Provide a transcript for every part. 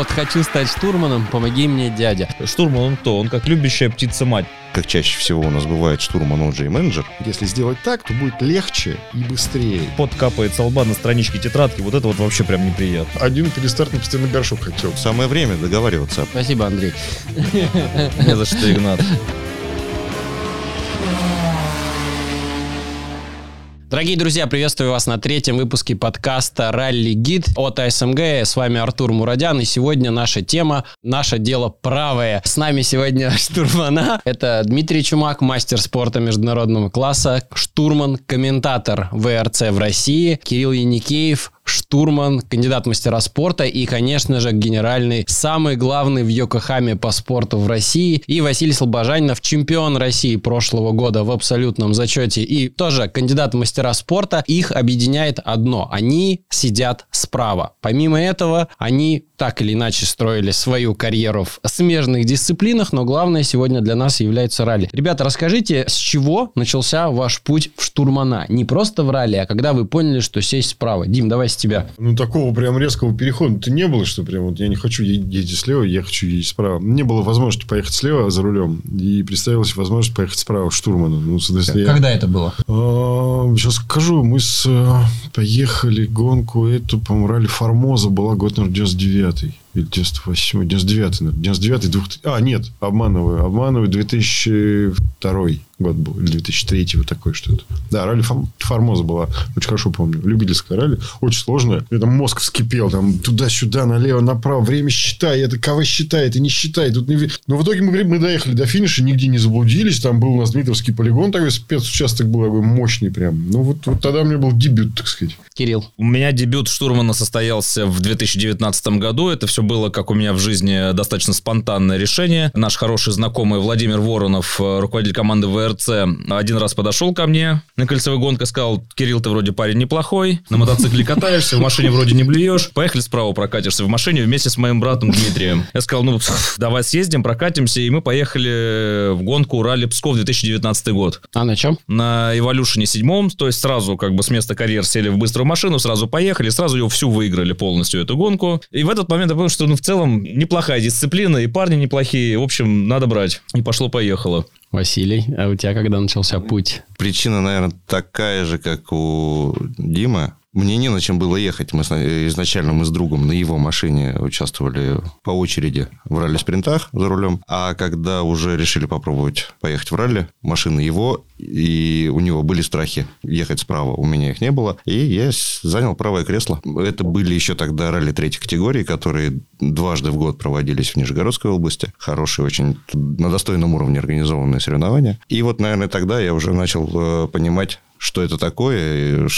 вот хочу стать штурманом, помоги мне, дядя. Штурман он кто? Он как любящая птица-мать. Как чаще всего у нас бывает штурман, он же и менеджер. Если сделать так, то будет легче и быстрее. Пот капает со лба на страничке тетрадки. Вот это вот вообще прям неприятно. Один перестарт на постоянный горшок хотел. Самое время договариваться. Спасибо, Андрей. Не за что, Игнат. Дорогие друзья, приветствую вас на третьем выпуске подкаста «Ралли Гид» от АСМГ. С вами Артур Мурадян, и сегодня наша тема «Наше дело правое». С нами сегодня штурмана. Это Дмитрий Чумак, мастер спорта международного класса, штурман, комментатор ВРЦ в России, Кирилл Яникеев, штурман, кандидат мастера спорта и, конечно же, генеральный, самый главный в Йокохаме по спорту в России. И Василий Слобожанинов, чемпион России прошлого года в абсолютном зачете и тоже кандидат мастера спорта. Их объединяет одно. Они сидят справа. Помимо этого, они так или иначе строили свою карьеру в смежных дисциплинах, но главное сегодня для нас является ралли. Ребята, расскажите, с чего начался ваш путь в штурмана? Не просто в ралли, а когда вы поняли, что сесть справа. Дим, давай с тебя. Ну, такого прям резкого перехода-то не было, что прям вот я не хочу ездить слева, я хочу ездить справа. Не было возможности поехать слева за рулем. И представилась возможность поехать справа штурману. Ну, соответственно, Когда я... это было? А, сейчас скажу. Мы с... Э, поехали гонку эту, по-моему, Формоза была год, наверное, 99 или 98 99 наверное. 99 2000... А, нет, обманываю. Обманываю 2002 год был. Или 2003 вот такой что-то. Да, ралли Формоза была. Очень хорошо помню. Любительская ралли. Очень сложная. И там мозг вскипел. Там туда-сюда, налево, направо. Время считай. Это кого считает и не считает. Тут не... Но в итоге мы, мы доехали до финиша. Нигде не заблудились. Там был у нас Дмитровский полигон. Такой спецучасток был такой мощный прям. Ну, вот, вот тогда у меня был дебют, так сказать. Кирилл. У меня дебют штурмана состоялся в 2019 году. Это все было, как у меня в жизни, достаточно спонтанное решение. Наш хороший знакомый Владимир Воронов, руководитель команды ВР ТРЦ один раз подошел ко мне на кольцевой гонке, сказал, Кирилл, ты вроде парень неплохой, на мотоцикле катаешься, в машине вроде не блюешь, поехали справа прокатишься в машине вместе с моим братом Дмитрием. Я сказал, ну, давай съездим, прокатимся, и мы поехали в гонку Ралли Псков 2019 год. А на чем? На Evolution 7, то есть сразу как бы с места карьер сели в быструю машину, сразу поехали, сразу ее всю выиграли полностью, эту гонку. И в этот момент я понял, что ну, в целом неплохая дисциплина, и парни неплохие, в общем, надо брать. И пошло-поехало. Василий, а у тебя когда начался путь? Причина, наверное, такая же, как у Димы. Мне не на чем было ехать. Мы изначально мы с другом на его машине участвовали по очереди в ралли-спринтах за рулем. А когда уже решили попробовать поехать в ралли, машина его, и у него были страхи ехать справа. У меня их не было. И я занял правое кресло. Это были еще тогда ралли третьей категории, которые дважды в год проводились в Нижегородской области. Хорошие, очень на достойном уровне организованные соревнования. И вот, наверное, тогда я уже начал э, понимать, что это такое,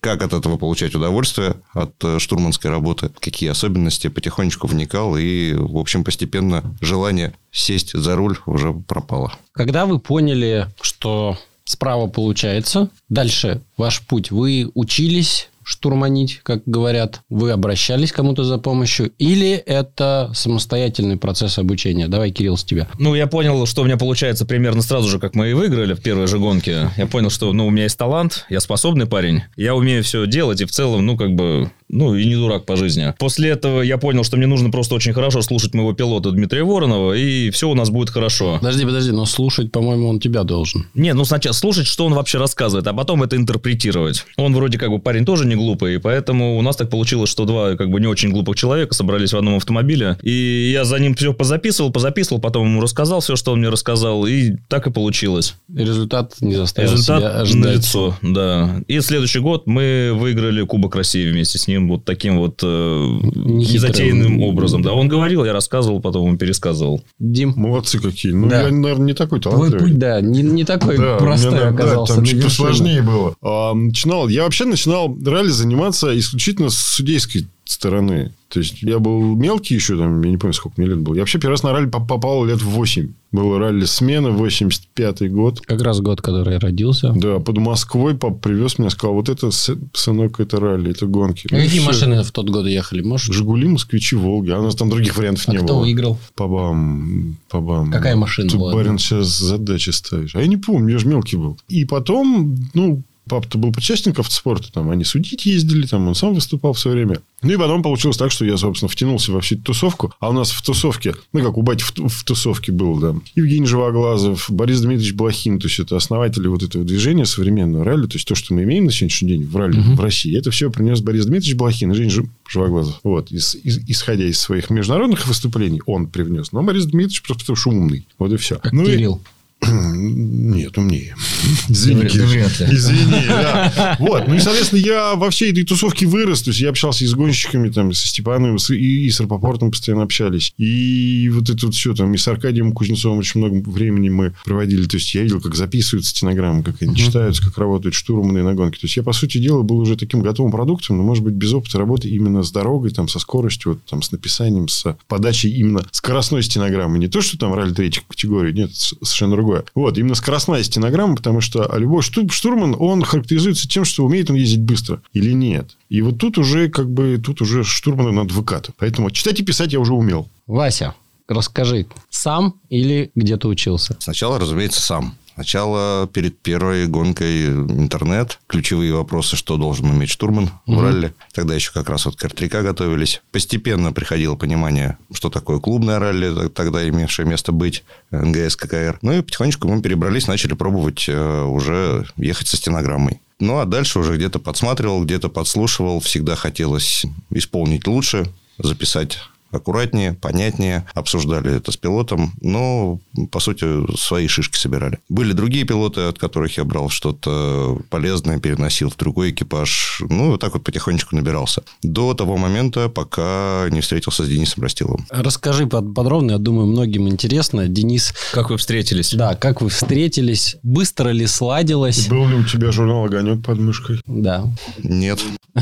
как от этого получать удовольствие от э, штурманской работы, какие особенности, потихонечку вникал, и, в общем, постепенно желание сесть за руль уже пропало. Когда вы поняли, что справа получается, дальше ваш путь, вы учились штурманить, как говорят, вы обращались кому-то за помощью, или это самостоятельный процесс обучения? Давай, Кирилл, с тебя. Ну, я понял, что у меня получается примерно сразу же, как мы и выиграли в первой же гонке. Я понял, что, ну, у меня есть талант, я способный парень, я умею все делать, и в целом, ну, как бы, ну, и не дурак по жизни. После этого я понял, что мне нужно просто очень хорошо слушать моего пилота Дмитрия Воронова, и все у нас будет хорошо. Подожди, подожди, но слушать, по-моему, он тебя должен. Не, ну, сначала слушать, что он вообще рассказывает, а потом это интерпретировать. Он вроде как бы парень тоже не глупый, и поэтому у нас так получилось, что два как бы не очень глупых человека собрались в одном автомобиле, и я за ним все позаписывал, позаписывал, потом ему рассказал все, что он мне рассказал, и так и получилось. И результат не заставил результат себя ожидать. на лицо, да. И следующий год мы выиграли Кубок России вместе с ним вот таким вот э, незатейным образом. Да, он говорил, я рассказывал, потом он пересказывал. Дим. Молодцы какие. Ну, да. я, наверное, не такой талантливый. Твой путь, да, не, не такой да, простой меня, оказался. Да, там чуть посложнее было. А, начинал, я вообще начинал ралли заниматься исключительно с судейской стороны. То есть, я был мелкий еще, там, я не помню, сколько мне лет было. Я вообще первый раз на ралли попал лет в 8. Было ралли смена, 85-й год. Как раз год, который я родился. Да, под Москвой папа привез меня, сказал, вот это, сынок, это ралли, это гонки. А какие машины в тот год ехали, можешь? Жигули, Москвичи, Волги. А у нас там других вариантов а не кто было. кто выиграл? Пабам, пабам. Какая машина Ты, была? барин, сейчас задачи ставишь. А я не помню, я же мелкий был. И потом, ну, папа-то был причастен к автоспорту, там они судить ездили, там он сам выступал в свое время. Ну и потом получилось так, что я, собственно, втянулся во всю эту тусовку. А у нас в тусовке, ну, как у бати в, в тусовке был, да, Евгений Живоглазов, Борис Дмитриевич Блохин, то есть это основатели вот этого движения современного ралли, то есть то, что мы имеем на сегодняшний день в ралли uh-huh. в России, это все принес Борис Дмитриевич Блохин и Женя Живоглазов. Вот, из, из, исходя из своих международных выступлений, он привнес. Но Борис Дмитриевич просто потому что умный. Вот и все. Как ну, Кирилл. И... Нет, умнее. Извини, Да вряд ли. Извини, да. Вот. Ну и, соответственно, я во всей этой тусовке вырос. То есть, я общался и с гонщиками, там, со Степановым, с- и, и с Рапопортом постоянно общались. И вот это вот все там, и с Аркадием Кузнецовым очень много времени мы проводили. То есть, я видел, как записываются стенограммы, как они читаются, как работают штурманы на гонке. То есть, я, по сути дела, был уже таким готовым продуктом, но, может быть, без опыта работы именно с дорогой, там, со скоростью, вот, там, с написанием, с подачей именно скоростной стенограммы. Не то, что там ралли третьей категории, нет, совершенно другое. Вот, именно скоростная стенограмма, потому что любой шту- штурман, он характеризуется тем, что умеет он ездить быстро или нет. И вот тут уже, как бы, тут уже штурману надо выкатывать. Поэтому читать и писать я уже умел. Вася, расскажи, сам или где-то учился? Сначала, разумеется, сам. Сначала перед первой гонкой интернет, ключевые вопросы, что должен уметь штурман в ралли. Тогда еще как раз вот к R3К готовились. Постепенно приходило понимание, что такое клубное ралли, тогда имевшее место быть, НГС, ККР. Ну и потихонечку мы перебрались, начали пробовать э, уже ехать со стенограммой. Ну, а дальше уже где-то подсматривал, где-то подслушивал. Всегда хотелось исполнить лучше, записать аккуратнее, понятнее, обсуждали это с пилотом, но, по сути, свои шишки собирали. Были другие пилоты, от которых я брал что-то полезное, переносил в другой экипаж. Ну, вот так вот потихонечку набирался. До того момента, пока не встретился с Денисом Растиловым. Расскажи под- подробно, я думаю, многим интересно. Денис, Как вы встретились? да, как вы встретились? Быстро ли сладилось? Был ли у тебя журнал «Огонек» под мышкой? Да. Нет.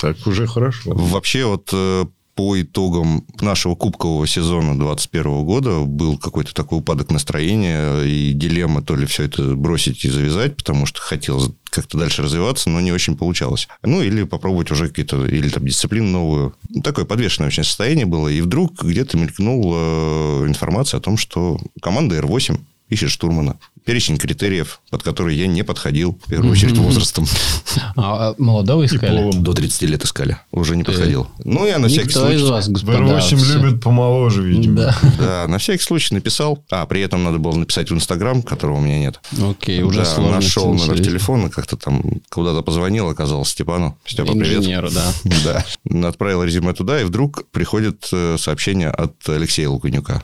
Так уже хорошо. Вообще, вот э, по итогам нашего кубкового сезона 2021 года был какой-то такой упадок настроения и дилемма то ли все это бросить и завязать, потому что хотелось как-то дальше развиваться, но не очень получалось. Ну, или попробовать уже какие-то, или там дисциплину новую. Ну, Такое подвешенное очень состояние было. И вдруг где-то мелькнула информация о том, что команда R8 ищет штурмана. Перечень критериев, под которые я не подходил, в первую очередь, возрастом. А, молодого искали? До 30 лет искали. Уже не Ты- подходил. Ну, я на всякий Никто из случай... вас, господа. ВР-8 всё. любят помоложе, видимо. Да. На всякий случай написал. А, при этом надо было написать в Инстаграм, которого у меня нет. Окей, уже да, сложности нашел номер телефона, как-то там куда-то позвонил, оказалось Степану. Степа, привет. Инженеру, да. Да. Отправил резюме туда, и вдруг приходит э, сообщение от Алексея Луканюка.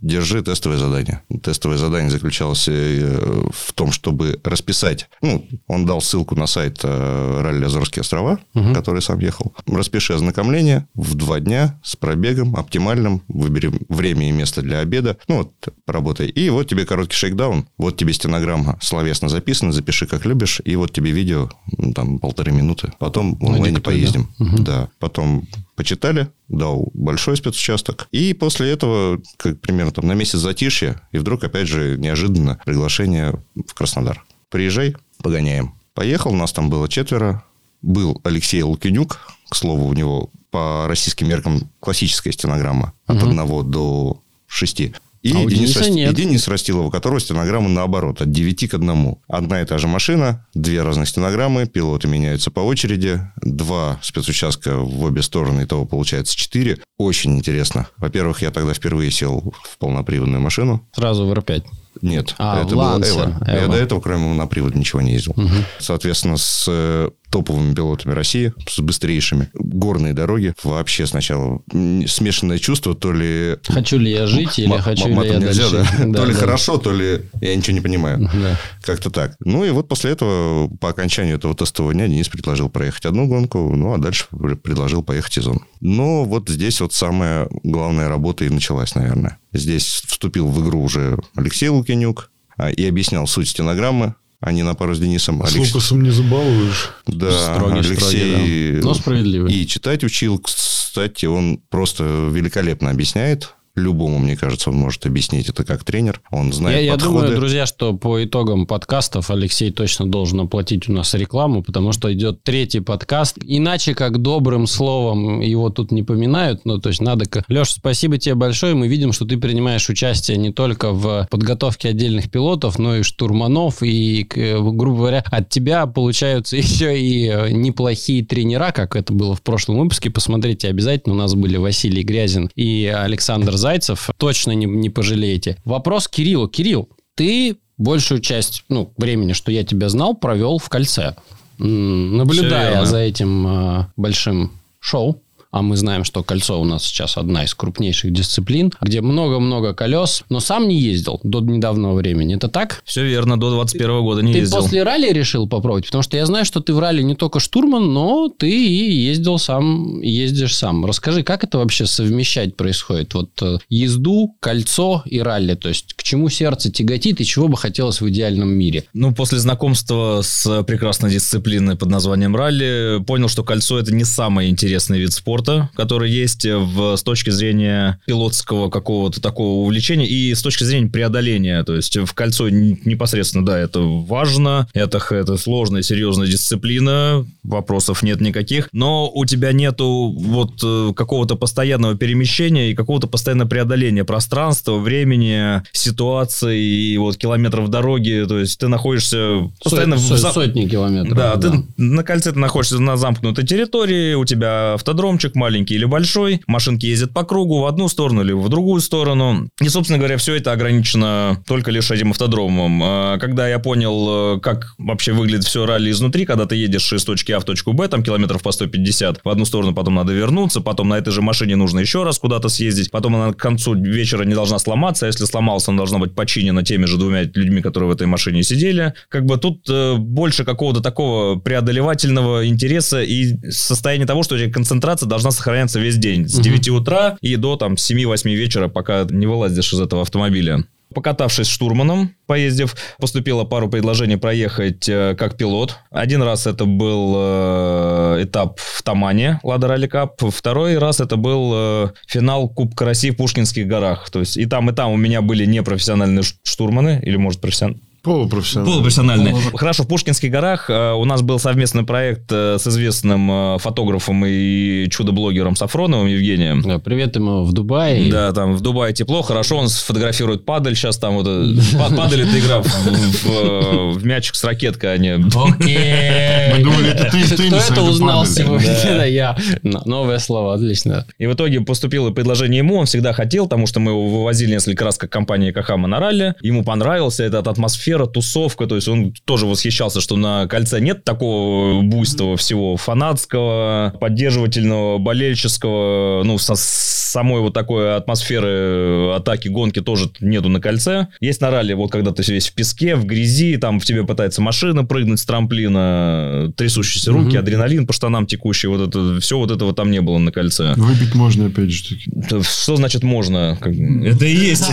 Держи тестовое задание. Тестовое задание заключалось э, в том, чтобы расписать. Ну, он дал ссылку на сайт э, ралли Азорские острова, который сам ехал. Распиши ознакомление в два дня с пробегом оптимальным. Выбери время и место для обеда. Ну, вот, поработай. И вот тебе короткий шейкдаун. Вот тебе стенограмма словесно записана. Запиши, как любишь. И вот тебе видео, ну, там, полторы минуты. Потом в онлайне диктуй, да? поездим. Да. Потом почитали, дал большой спецучасток. И после этого, как примерно там на месяц затишья, и вдруг, опять же, неожиданно приглашение в Краснодар. Приезжай, погоняем. Поехал, нас там было четверо. Был Алексей Лукинюк, к слову, у него по российским меркам классическая стенограмма от одного до шести. И, А Денис нет. и Денис Растилов, у которого стенограмма наоборот, от 9 к 1. Одна и та же машина, две разных стенограммы, пилоты меняются по очереди, два спецучастка в обе стороны, и того получается 4. Очень интересно. Во-первых, я тогда впервые сел в полноприводную машину. Сразу в R5. Нет, А, это в был Лансе. Эва. Я до этого, кроме монопривода, ничего не ездил. Соответственно, с э, топовыми пилотами России, с быстрейшими. Горные дороги. Вообще сначала смешанное чувство, то ли... Хочу ли я жить или хочу ли я нельзя, дальше? да? Да, То ли да. хорошо, то ли я ничего не понимаю. Да. Как-то так. Ну и вот после этого, по окончанию этого тестового дня, Денис предложил проехать одну гонку, ну а дальше пр- предложил поехать сезон. Но вот здесь вот самая главная работа и началась, наверное. Здесь вступил в игру уже Алексей Лукинюк а, и объяснял суть стенограммы, а не на пару с Денисом. С Алекс- Лукасом не забалуешь. Да, Строгий, Алексей... строгий, да. Но справедливый. И читать учил, кстати, он просто великолепно объясняет. Любому, мне кажется, он может объяснить это как тренер. Он знает Я, я подходы. думаю, друзья, что по итогам подкастов Алексей точно должен оплатить у нас рекламу, потому что идет третий подкаст. Иначе, как добрым словом, его тут не поминают. Ну, то есть надо... к- Леш, спасибо тебе большое. Мы видим, что ты принимаешь участие не только в подготовке отдельных пилотов, но и штурманов. И, к- грубо говоря, от тебя получаются еще и э, неплохие тренера, как это было в прошлом выпуске. Посмотрите обязательно. У нас были Василий Грязин и Александр Зайцев. Точно не, не пожалеете. Вопрос Кириллу. Кирилл, ты большую часть ну, времени, что я тебя знал, провел в кольце. Наблюдая за этим э, большим шоу. А мы знаем, что кольцо у нас сейчас одна из крупнейших дисциплин, где много-много колес, но сам не ездил до недавнего времени. Это так? Все верно, до 21 года не ты ездил. после ралли решил попробовать? Потому что я знаю, что ты в ралли не только штурман, но ты и ездил сам, ездишь сам. Расскажи, как это вообще совмещать происходит? Вот э, езду, кольцо и ралли. То есть к чему сердце тяготит и чего бы хотелось в идеальном мире? Ну, после знакомства с прекрасной дисциплиной под названием ралли, понял, что кольцо это не самый интересный вид спорта, который есть в, с точки зрения пилотского какого-то такого увлечения и с точки зрения преодоления. То есть в кольцо непосредственно, да, это важно, это, это сложная, серьезная дисциплина, вопросов нет никаких, но у тебя нету вот э, какого-то постоянного перемещения и какого-то постоянного преодоления пространства, времени, ситуации и вот километров дороги. То есть ты находишься постоянно Сот- в за- сотни километров. да, ты на кольце ты находишься на замкнутой территории, у тебя автодромчик маленький или большой, машинки ездят по кругу в одну сторону или в другую сторону. И, собственно говоря, все это ограничено только лишь этим автодромом. А, Когда я понял, э, как вообще выглядит все ралли изнутри, когда ты едешь из точки А в точку Б, там километров по 150, в одну сторону потом надо вернуться, потом на этой же машине нужно еще раз куда-то съездить, потом она к концу вечера не должна сломаться, а если сломалась, она должна быть починена теми же двумя людьми, которые в этой машине сидели. Как бы тут э, больше какого-то такого преодолевательного интереса и состояние того, что у тебя концентрация должна сохраняться весь день. С Мгм. 9 утра и до там 7-8 вечера, пока не вылазишь из этого автомобиля. Покатавшись штурманом, поездив, поступило пару предложений проехать э, как пилот. Один раз это был э, этап в Тамане, Лада Ралли Кап. Второй раз это был э, финал Кубка России в Пушкинских горах. То есть и там, и там у меня были непрофессиональные штурманы, или может профессиональные. Полупрофессионал. Полупрофессиональные. Хорошо, в Пушкинских горах э, у нас был совместный проект э, с известным э, фотографом и чудо-блогером Сафроновым Евгением. Да, привет ему в Дубае. Да, там в Дубае тепло, хорошо, он сфотографирует падаль, сейчас там вот... па- Падаль это игра в, в, в мячик с ракеткой, а не... Окей. Мы думали, это ты из Кто тенниса, это это узнал сегодня? Я. Н- Новое слово, отлично. И в итоге поступило предложение ему, он всегда хотел, потому что мы его вывозили несколько раз как компания Кахама на ралли. Ему понравился эта атмосфера, тусовка, то есть он тоже восхищался, что на кольце нет такого буйства всего фанатского, поддерживательного, болельческого, ну, со самой вот такой атмосферы атаки, гонки тоже нету на кольце. Есть на ралли, вот когда ты весь в песке, в грязи, там в тебе пытается машина прыгнуть с трамплина, трясущиеся руки, Мгм. адреналин по штанам текущий, вот это, все вот этого там не было на кольце. Выпить можно, опять же таки. Что значит можно? Это и есть.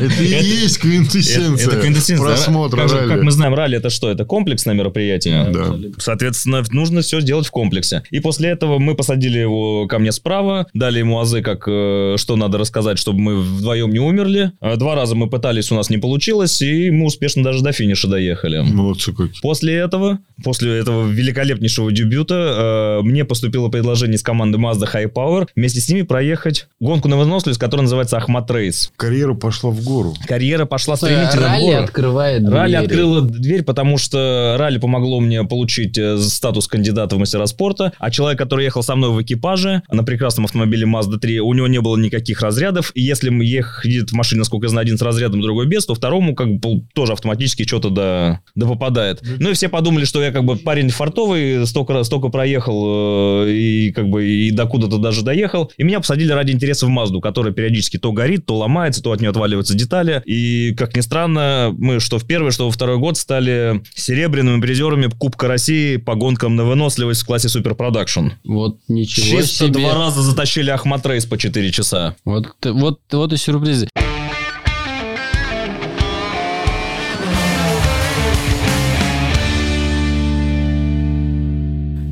Это и есть квинтэссенция Это квинтэссенция. Просмотра Как же- ралли. Как мы знаем, ралли это что? Это комплексное мероприятие. Да. Соответственно, нужно все сделать в комплексе. И после этого мы посадили его ко мне справа, дали ему азы, как э, что надо рассказать, чтобы мы вдвоем не умерли. А Два раза мы пытались, у нас не получилось, и мы успешно даже до финиша доехали. Молодцы какие. После этого, после этого великолепнейшего дебюта, э, мне поступило предложение из команды Mazda High Power вместе с ними проехать гонку на выносливость, которая называется Ахмат Рейс. Карьера пошла в гору. Карьера пошла стремительно в гору. открывает Ралли двери. открыла дверь, потому что ралли помогло мне получить э, статус кандидата в мастера спорта, а человек, который ехал со мной в экипаже на прекрасном автомобиле Mazda 3, у него не было никаких разрядов, и если едет в машине, насколько я знаю, один с разрядом, другой без, то второму как бы тоже автоматически что-то да, да попадает. Ну и все подумали, что я как бы парень фартовый, столько, столько проехал э, и как бы и до куда-то даже доехал, и меня посадили ради интереса в Мазду, которая периодически то горит, то ломается, то от нее отваливаются детали, и как ни странно, мы что в первый, что во второй год стали серебряными призерами Кубка России по гонкам на выносливость в классе Super Production. Вот ничего Чисто себе. два раза затащили Ахмат Race по 4 часа. Вот, вот, вот и сюрпризы.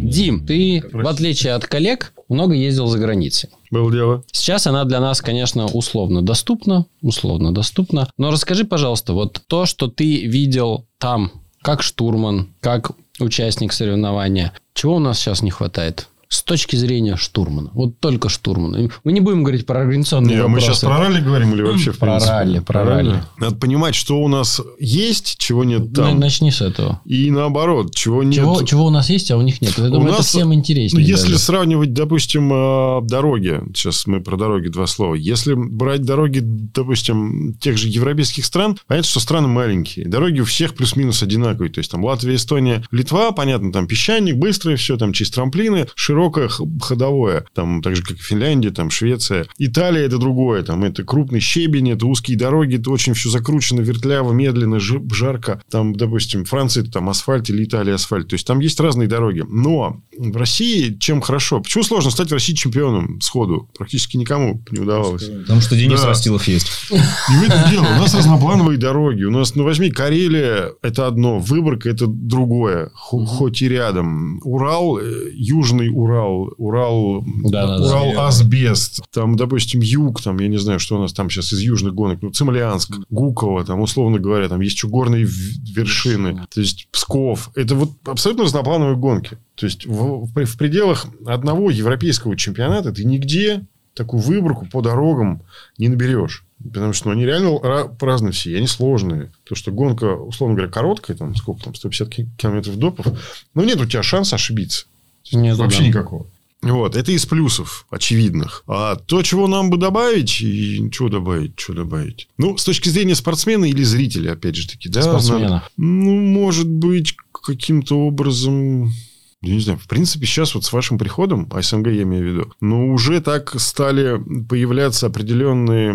Дим, ты, в отличие от коллег, много ездил за границей. Было дело. Сейчас она для нас, конечно, условно доступна, условно доступна. Но расскажи, пожалуйста, вот то, что ты видел там, как штурман, как участник соревнования, чего у нас сейчас не хватает? С точки зрения штурмана. Вот только штурмана. Мы не будем говорить про организационные Не, а мы вопросы. сейчас про ралли говорим или вообще в Про принципе? ралли, про ралли. Надо понимать, что у нас есть, чего нет Ну, там. Начни с этого. И наоборот, чего нет. Чего, чего у нас есть, а у них нет. Я думаю, это нас, всем Ну, интереснее. если даже. сравнивать, допустим, э, дороги, сейчас мы про дороги два слова. Если брать дороги, допустим, тех же европейских стран, понятно, что страны маленькие. Дороги у всех плюс-минус одинаковые. То есть, там Латвия, Эстония, Литва, понятно, там песчаник, быстрое все, там через трамплины, широкое, ходовое. Там так же, как и Финляндия, там Швеция. Италия это другое. Там это крупный щебень, это узкие дороги, это очень все закручено, вертляво, медленно, жарко. Там, допустим, Франция это там асфальт или Италия асфальт. То есть, там есть разные дороги. Но в России чем хорошо? Почему сложно стать в России чемпионом сходу? Практически никому не удавалось. Потому что Денис Да. Растилов есть. Не в этом дело. У нас разноплановые дороги. У нас, ну, возьми, Карелия – это одно, Выборг – это другое. Хо- Хоть и рядом. Урал, э, Южный Урал, Урал, Да-да-да. Урал Асбест. Там, допустим, Юг, там, я не знаю, что у нас там сейчас из южных гонок. Ну, Цимлянск, Гуково, там, условно говоря, там есть еще горные в- вершины. То есть, Псков. Это вот абсолютно разноплановые гонки. То есть, в, в- в пределах одного европейского чемпионата ты нигде такую выборку по дорогам не наберешь. Потому что ну, они реально ра- разные все, они сложные. То, что гонка, условно говоря, короткая, там, сколько там, 150 ки- километров допов, но нет у тебя шанса ошибиться. Нет, Вообще да. никакого. Вот, это из плюсов очевидных. А то, чего нам бы добавить, и чего добавить, что добавить? Ну, с точки зрения спортсмена или зрителя, опять же таки, да? Спортсмена. надо- ну, может быть, каким-то образом... Я не знаю, в принципе, сейчас вот с вашим приходом, СНГ я имею в виду, но уже так стали появляться определенные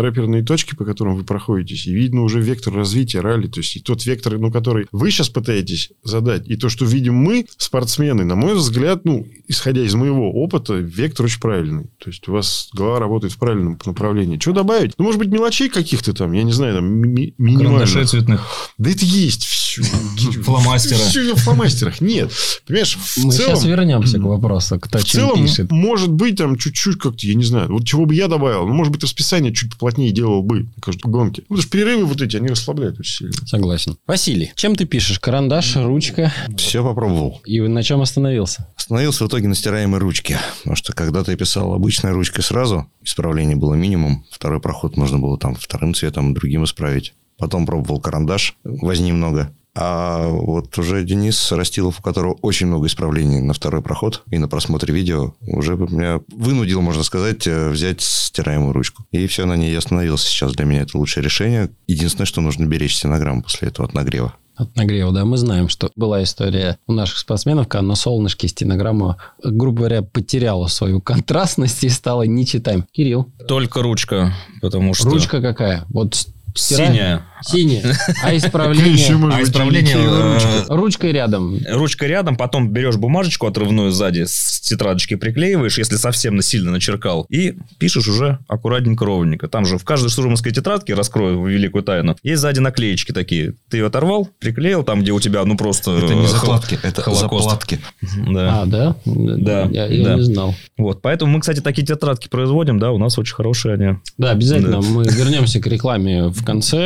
рэперные точки, по которым вы проходитесь, и видно уже вектор развития ралли, то есть и тот вектор, ну, который вы сейчас пытаетесь задать, и то, что видим мы, спортсмены, на мой взгляд, ну, исходя из моего опыта, вектор очень правильный. То есть у вас голова работает в правильном направлении. Что добавить? Ну, может быть, мелочей каких-то там, я не знаю, там, ми- минимальных. Карандашей цветных, Да это есть все. Фломастера. Все в фломастерах. Нет. Понимаешь, в Мы сейчас целом... вернемся к вопросу, кто В чем целом, пишет. может быть, там чуть-чуть как-то, я не знаю, вот чего бы я добавил, ну, может быть, расписание чуть поплотнее делал бы на каждой гонке. Ну, Потому что перерывы вот эти, они расслабляют очень сильно. Согласен. Василий, чем ты пишешь? Карандаш, ручка? Все попробовал. И на чем остановился? Остановился в итоге на стираемой ручке. Потому что когда-то я писал обычной ручкой сразу, исправлений было минимум. Второй проход можно было там вторым цветом, другим исправить. Потом пробовал карандаш, возни много. А вот уже Денис Растилов, у которого очень много исправлений на второй проход и на просмотре видео, уже меня вынудил, можно сказать, э, взять стираемую ручку. И все, на ней я остановился. Сейчас для меня это лучшее решение. Единственное, что нужно беречь стенограмму после этого от нагрева. От нагрева, да. Мы знаем, что была история у наших спортсменов, когда на солнышке стенограмма, грубо говоря, потеряла свою контрастность и стала нечитаем. Кирилл, Только ручка, потому что... ручка какая? Вот Синяя. Синяя. А исправление? А исправление... э, Ручкой рядом. Ручка рядом, потом берешь бумажечку отрывную сзади, с тетрадочки приклеиваешь, если совсем сильно начеркал, и пишешь уже аккуратненько, ровненько. Там же в каждой штурманской тетрадке, раскрою великую тайну, есть сзади наклеечки такие. Ты ее оторвал, приклеил там, где у тебя, ну, просто... Это не э, закладки, это Холокост. заплатки. Да. А, да? Да, Я, я да. не знал. Вот, поэтому мы, кстати, такие тетрадки производим, да, у нас очень хорошие они. Да, обязательно. Да. Мы вернемся к рекламе в конце.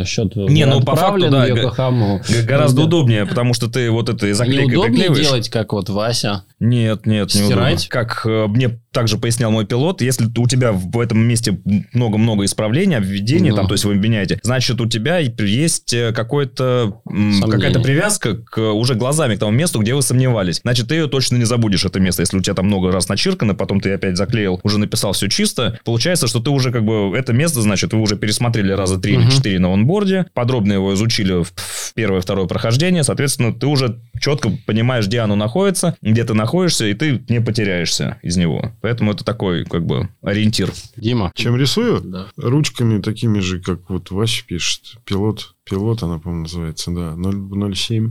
э, Счет Не, ну, по факту, да, в Йокохаму. Гораздо Да. удобнее, потому что ты вот это заклейкой Неудобнее делать, как вот Вася. Нет, нет, не Стирать? Как э, мне также пояснял мой пилот, если у тебя в этом месте много-много исправлений, введений, Ну. там, то есть вы меняете, значит, у тебя есть э, какой-то, какая-то привязка к, уже глазами к тому месту, где вы сомневались. Значит, ты ее точно не забудешь, это место. Если у тебя там много раз начеркано, потом ты опять заклеил, уже написал все чисто, получается, что ты уже как бы это место, значит, вы уже пересмотрели раза три или Мгм. четыре на онборде, подробно его изучили в, в первое, второе прохождение, соответственно, ты уже четко понимаешь, где оно находится, где ты находишься, и ты не потеряешься из него. Поэтому это такой, как бы, ориентир. Дима. Чем рисую? Да. Ручками такими же, как вот Вася пишет. Пилот. Пилот она, по-моему, называется, да. 0- 0,7.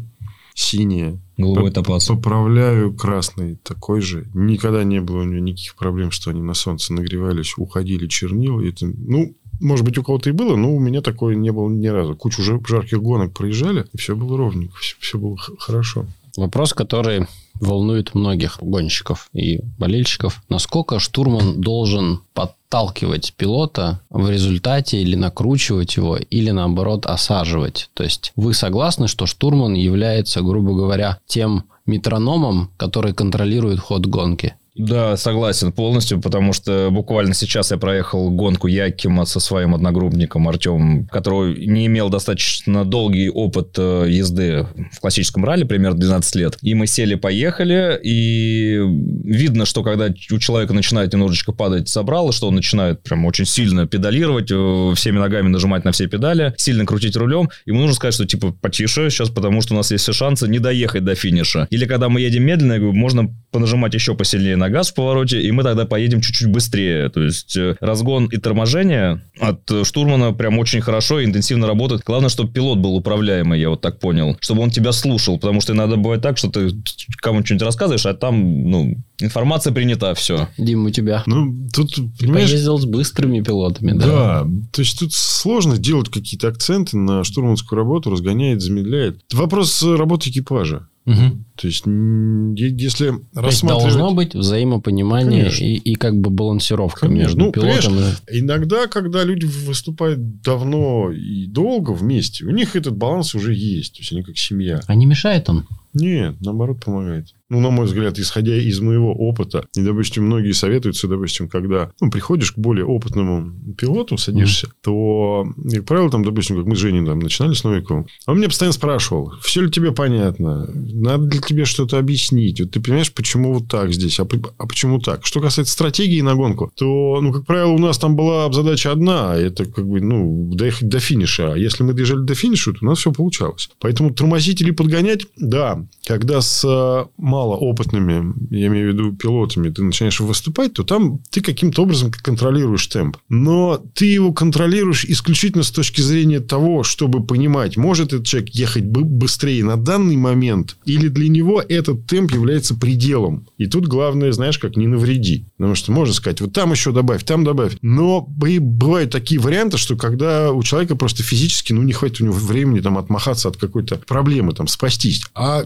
Синяя. Голубой топаз. Поправляю красный такой же. Никогда не было у него никаких проблем, что они на солнце нагревались, уходили чернила. И Это, ну, может быть, у кого-то и было, но у меня такое не было ни разу. Кучу жар- жарких гонок проезжали, и все было ровненько, все, было х- хорошо. Вопрос, который волнует многих гонщиков и болельщиков. Насколько штурман должен подталкивать пилота в результате или накручивать его, или наоборот осаживать? То есть вы согласны, что штурман является, грубо говоря, тем метрономом, который контролирует ход гонки? Да, согласен полностью, потому что буквально сейчас я проехал гонку Якима со своим одногруппником Артемом, который не имел достаточно долгий опыт э, езды в классическом ралли, примерно 12 лет. И мы сели, поехали, и видно, что когда у человека начинает немножечко падать собрало, что он начинает прям очень сильно педалировать, э, всеми ногами нажимать на все педали, сильно крутить рулем, ему нужно сказать, что типа потише сейчас, потому что у нас есть все шансы не доехать до финиша. Или когда мы едем медленно, я говорю, можно понажимать еще посильнее на газ в повороте, и мы тогда поедем чуть-чуть быстрее. То есть э, разгон и торможение от штурмана прям очень хорошо и интенсивно работает. Главное, чтобы пилот был управляемый, я вот так понял. Чтобы он тебя слушал, потому что иногда бывает так, что ты кому-нибудь что-нибудь рассказываешь, а там, ну, информация принята, все. Дим, у тебя? Ну, тут, понимаешь... поездил с быстрыми пилотами, да? Да, то есть тут сложно делать какие-то акценты на штурманскую работу, разгоняет, замедляет. Вопрос работы экипажа. Мгм. То есть, если То есть рассматривать... должно быть взаимопонимание Конечно. и, и как бы балансировка Конечно. между Ну, пилотом и... Иногда, когда люди выступают давно и долго вместе, у них этот баланс уже есть. То есть, они как семья. А не мешает он? Нет, наоборот, помогает. Ну, на мой взгляд, исходя из моего опыта, и, допустим, многие советуются, допустим, когда ну, приходишь к более опытному пилоту, садишься, то, как правило, там, допустим, как мы с Женей там, начинали с Новиковым, он меня постоянно спрашивал, все ли тебе понятно, надо ли тебе что-то объяснить, вот ты понимаешь, почему вот так здесь, а, а почему так? Что касается стратегии на гонку, то, ну, как правило, у нас там была задача одна, а это как бы, ну, доехать до финиша. А если мы доезжали до финиша, то у нас все получалось. Поэтому тормозить или подгонять, да, когда с э, малоопытными, я имею в виду пилотами, ты начинаешь выступать, то там ты каким-то образом контролируешь темп. Но ты его контролируешь исключительно с точки зрения того, чтобы понимать, может этот человек ехать бы- быстрее на данный момент, или для него этот темп является пределом. И тут главное, знаешь, как не навреди. Потому что можно сказать, вот там еще добавь, там добавь. Но бывают такие варианты, что когда у человека просто физически, ну, не хватит у него времени там отмахаться от какой-то проблемы, там, спастись. А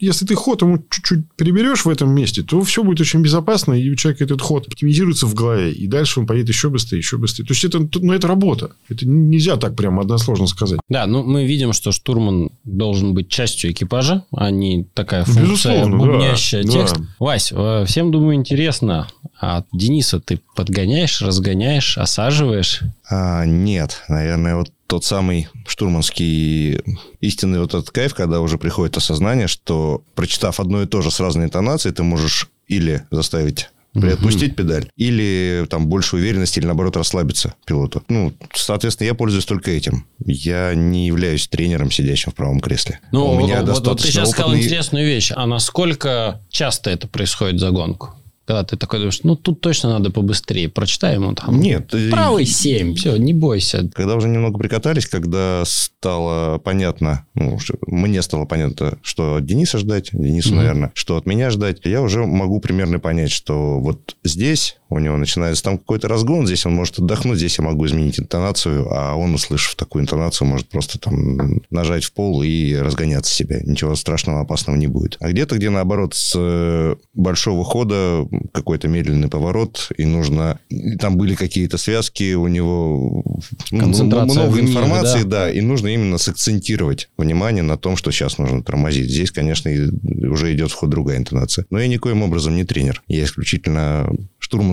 если ты ход ему чуть-чуть переберешь в этом месте, то все будет очень безопасно, и у человека этот ход оптимизируется в голове, и дальше он поедет еще быстрее, еще быстрее. То есть, это, ну, это работа. Это нельзя так прямо односложно сказать. Да, ну мы видим, что штурман должен быть частью экипажа, а не такая функция, Безусловно, да, бубнящая да. текст. Вась, э, всем, думаю, интересно, а Дениса ты подгоняешь, разгоняешь, осаживаешь? А, нет, наверное, вот тот самый штурманский истинный вот этот кайф, когда уже приходит осознание, что прочитав одно и то же с разной интонацией, ты можешь или заставить приотпустить педаль, или там больше уверенности, или наоборот расслабиться пилоту. Ну, соответственно, я пользуюсь только этим. Я не являюсь тренером, сидящим в правом кресле. Ну, У меня вот, вот ты достаточно сейчас сказал опытный- интересную вещь. А насколько часто это происходит за гонку? Когда ты такой думаешь, ну, тут точно надо побыстрее. Прочитай ему там. Нет. Правый 7, все, не бойся. Когда уже немного прикатались, когда стало понятно, ну, мне стало понятно, что от Дениса ждать, Денису, Мгм. наверное, что от меня ждать, я уже могу примерно понять, что вот здесь у него начинается там какой-то разгон, здесь он может отдохнуть, здесь я могу изменить интонацию, а он, услышав такую интонацию, может просто там нажать в пол и разгоняться себя. Ничего страшного, опасного не будет. А где-то, где наоборот, с э, большого хода какой-то медленный поворот, и нужно... и Там были какие-то связки у него... ну, Концентрация много в мире, информации, да. да, и нужно именно сакцентировать внимание на том, что сейчас нужно тормозить. Здесь, конечно, уже идет в ход другая интонация. Но я никоим образом не тренер. Я исключительно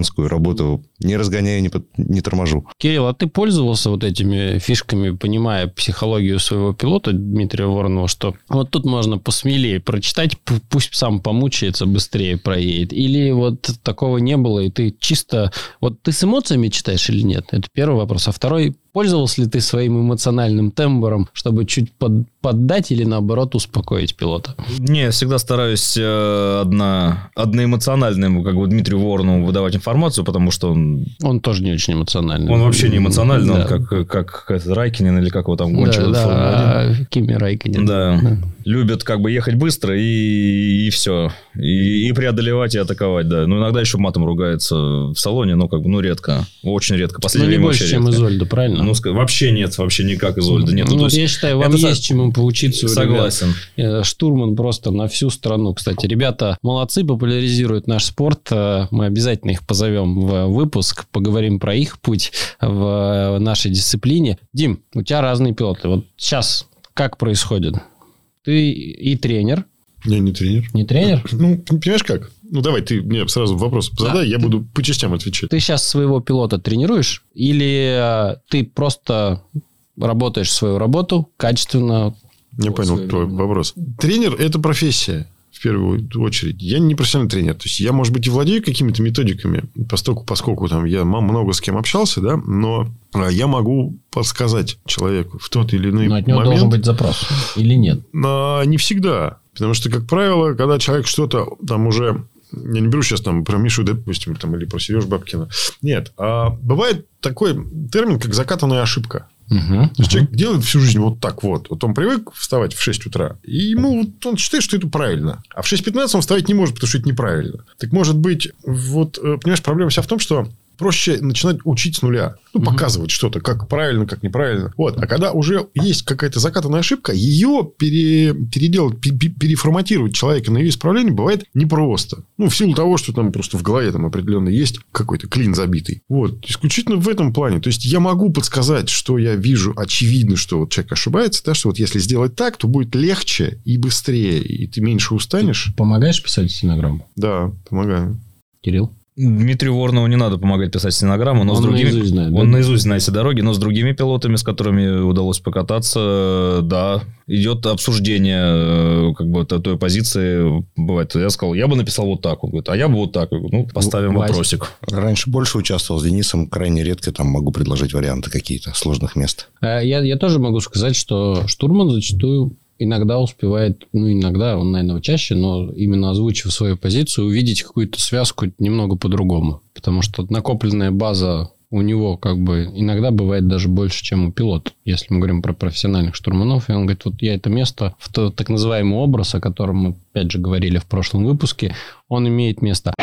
штурманскую работу не разгоняю, не, под- не торможу. Кирилл, а ты пользовался вот этими фишками, понимая психологию своего пилота Дмитрия Воронова, что вот тут можно посмелее прочитать, пу- пусть сам помучается, быстрее проедет. Или вот такого не было, и ты чисто... Вот ты с эмоциями читаешь или нет? Это первый вопрос. А второй, пользовался ли ты своим эмоциональным тембром, чтобы чуть под- поддать или, наоборот, успокоить пилота? Не, я всегда стараюсь э, одна, одноэмоциональному, как бы Дмитрию Воронову выдавать информацию, потому что он, Он тоже не очень эмоциональный. он вообще не эмоциональный, Да. он как, как, как Райкин или как его там Да, гонщик да, Формулы-1. а Кими Райконен. Да. Любят как бы ехать быстро и, и все. И, и преодолевать, и атаковать, да. Ну, иногда еще матом ругается в салоне, но как бы, ну, редко. Очень редко. Ну, Последнее не время больше, чем редко. Изольда, правильно? Ну, вообще нет, вообще никак Изольда нет. Ну, Ну, то есть я считаю, вам это есть чему поучиться. у ребят. Согласен. Э, Штурман просто на всю страну. Кстати, ребята молодцы, популяризируют наш спорт. Э, Мы обязательно их позовем в выпуск, поговорим про их путь в нашей дисциплине. Дим, у тебя разные пилоты. Вот сейчас как происходит? Ты и тренер, Я не тренер. не тренер? Ну, понимаешь как? Ну, давай, ты мне сразу вопрос задай, я буду по частям отвечать. Ты сейчас своего пилота тренируешь? Или э, ты просто работаешь свою работу качественно? Не понял твой вопрос. Тренер – это профессия, в первую очередь. Я не профессиональный тренер. То есть, я, может быть, и владею какими-то методиками, поскольку, поскольку там я много с кем общался, да, но а, я могу подсказать человеку в тот или иной Но от него момент. должен быть запрос. Или нет? А, не всегда. Потому что, как правило, когда человек что-то там уже... Я не беру сейчас там про Мишу, допустим, там, или про Сережу Бабкина. Нет. А бывает такой термин, как закатанная ошибка. Есть, человек делает всю жизнь вот так вот. Вот он привык вставать в 6 утра. И ему вот он считает, что это правильно. А в 6.15 он вставать не может, потому что это неправильно. Так может быть, вот, э, понимаешь, проблема вся в том, что проще начинать учить с нуля. Ну, показывать что-то, как правильно, как неправильно. Вот. А когда уже есть какая-то закатанная ошибка, ее пере- переделать, пе- пе- переформатировать человека на ее исправление бывает непросто. Ну, в силу того, что там просто в голове там определенно есть какой-то клин забитый. Вот. Исключительно в этом плане. То есть, я могу подсказать, что я вижу очевидно, что вот человек ошибается, да, что вот если сделать так, то будет легче и быстрее, и ты меньше устанешь. Помогаешь писать стенограмму? Да, помогаю. Кирилл? Дмитрию Воронову не надо помогать писать стенограмму, но Он с другими... наизусть знает, да? Он наизусть знает все дороги, но с другими пилотами, с которыми удалось покататься, да, идет обсуждение э, как бы той позиции. Бывает, я сказал, я бы написал вот так. Он говорит, а я бы вот так. Говорю, ну, поставим Вась. вопросик. Раньше больше участвовал с Денисом, крайне редко там могу предложить варианты какие-то сложных мест. Э, Я, я тоже могу сказать, что штурман зачастую иногда успевает, ну, иногда, он, наверное, чаще, но именно озвучив свою позицию, увидеть какую-то связку немного по-другому. Потому что накопленная база у него как бы иногда бывает даже больше, чем у пилота. Если мы говорим про профессиональных штурманов, и он говорит, вот я это место, в то, так называемый образ, о котором мы, опять же, говорили в прошлом выпуске, он имеет место.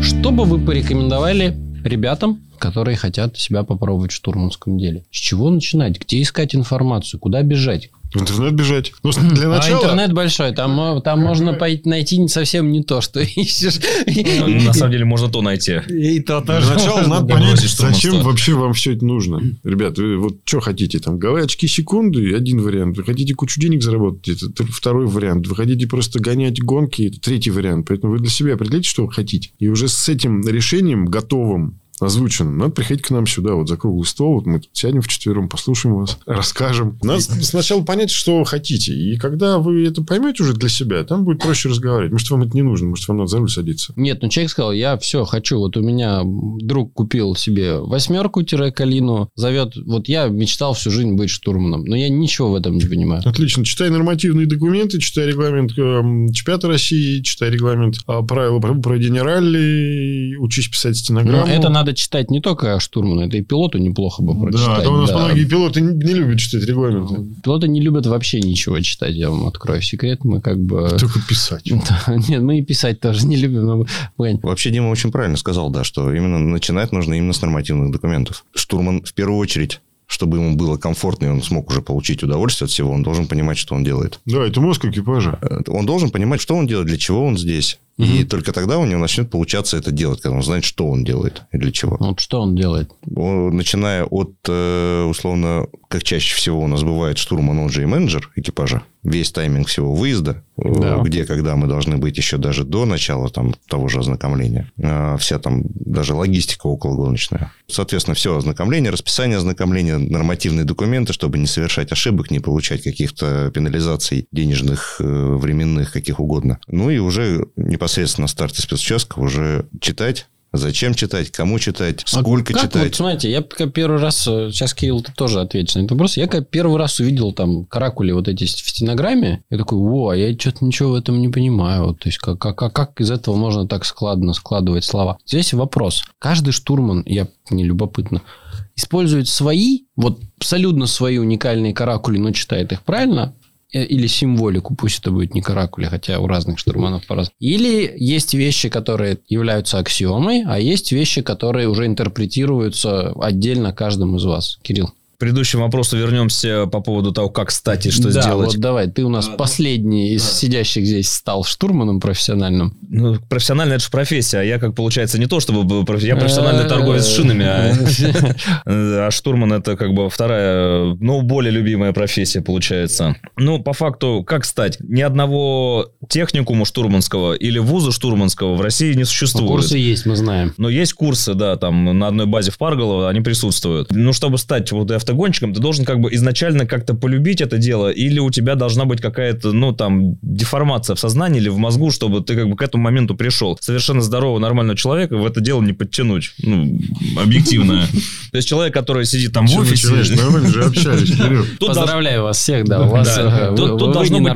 Что бы вы порекомендовали ребятам, которые хотят себя попробовать в штурманском деле? С чего начинать? Где искать информацию? Куда бежать? В интернет бежать. Ну, для А начала... интернет большой, там, там можно пойти, найти совсем не то, что ищешь. Ну, На самом деле можно то найти. И то Для тоже. начала можно, надо понять, зачем вообще вам все это нужно. Ребят, вы вот что хотите? Там, голые очки секунды – один вариант. Вы хотите кучу денег заработать – это второй вариант. Вы хотите просто гонять гонки – это третий вариант. Поэтому вы для себя определите, что вы хотите. И уже с этим решением готовым, озвученным, надо приходить к нам сюда, вот за круглый стол. Вот мы тут сядем вчетвером, послушаем вас, расскажем. Надо сначала понять, что вы хотите. И когда вы это поймете уже для себя, там будет проще разговаривать. Может, вам это не нужно, может, вам надо за руль садиться. Нет, ну человек сказал, я все хочу. Вот у меня друг купил себе восьмерку-калину, зовет. Вот я мечтал всю жизнь быть штурманом, но я ничего в этом не понимаю. Отлично. Читай нормативные документы, читай регламент э, чемпионата России, читай регламент а, правила про- проведения ралли, учись писать Но стенограмму. это надо читать не только штурману, это и пилоту неплохо бы прочитать. Да, а то у нас да. многие пилоты не, не любят читать регламенты. Пилоты не любят вообще ничего читать, я вам открою секрет. Мы как бы... Только писать. Да, Нет, мы и писать тоже не любим. но мы- Вообще Дима очень правильно сказал, да, что именно начинать нужно именно с нормативных документов. Штурман в первую очередь, чтобы ему было комфортно и он смог уже получить удовольствие от всего, он должен понимать, что он делает. Да, это мозг экипажа. Он должен понимать, что он делает, для чего он здесь. И только тогда у него начнет получаться это делать, когда он знает, что он делает и для чего. Вот что он делает? Он, Начиная от, э, условно, как чаще всего у нас бывает штурман, он же и менеджер экипажа, весь тайминг всего выезда, э, Да. где, когда мы должны быть еще даже до начала там, того же ознакомления, А, вся там даже логистика окологоночная. Соответственно, все ознакомление, расписание ознакомления, нормативные документы, чтобы не совершать ошибок, не получать каких-то пенализаций денежных, э, временных, каких угодно. Ну и уже непосредственно на старте спецучастка уже читать, Зачем читать, кому читать, А сколько как читать. Вот, смотрите, я первый раз, э, сейчас Кирилл ты тоже ответишь на этот вопрос, я первый раз увидел там каракули вот эти в стенограмме, я такой, во, а я что-то ничего в этом не понимаю. Вот, То есть, как, как, как, из этого можно так складно складывать слова? Здесь вопрос. Каждый штурман, я не любопытно, использует свои, вот абсолютно свои уникальные каракули, но читает их правильно, или символику, пусть это будет не каракули, хотя у разных штурманов по-разному. Или есть вещи, которые являются аксиомой, а есть вещи, которые уже интерпретируются отдельно каждым из вас. Кирилл. Предыдущему вопросу вернемся по поводу того, как стать и что да, сделать. вот давай, ты у нас последний из сидящих здесь стал штурманом профессиональным. Ну, профессионально это же профессия, а я, как получается, не то чтобы... проф- Я профессиональный торговец шинами, а, а штурман это как бы вторая, ну, более любимая профессия получается. Ну, по факту, как стать? Ни одного техникума штурманского или вуза штурманского в России не существует. Курсы есть, мы знаем. Но есть курсы, да, там на одной базе в Парголово они присутствуют. Ну, чтобы стать вот и автогонщиком, ты должен как бы изначально как-то полюбить это дело, или у тебя должна быть какая-то, ну, там, деформация в сознании или в мозгу, чтобы ты как бы к этому моменту пришел. Совершенно здорового, нормального человека в это дело не подтянуть. Ну, объективно. То есть человек, который сидит там в офисе... Нормально же общались, Поздравляю вас всех, да, у вас э, Тут, должно быть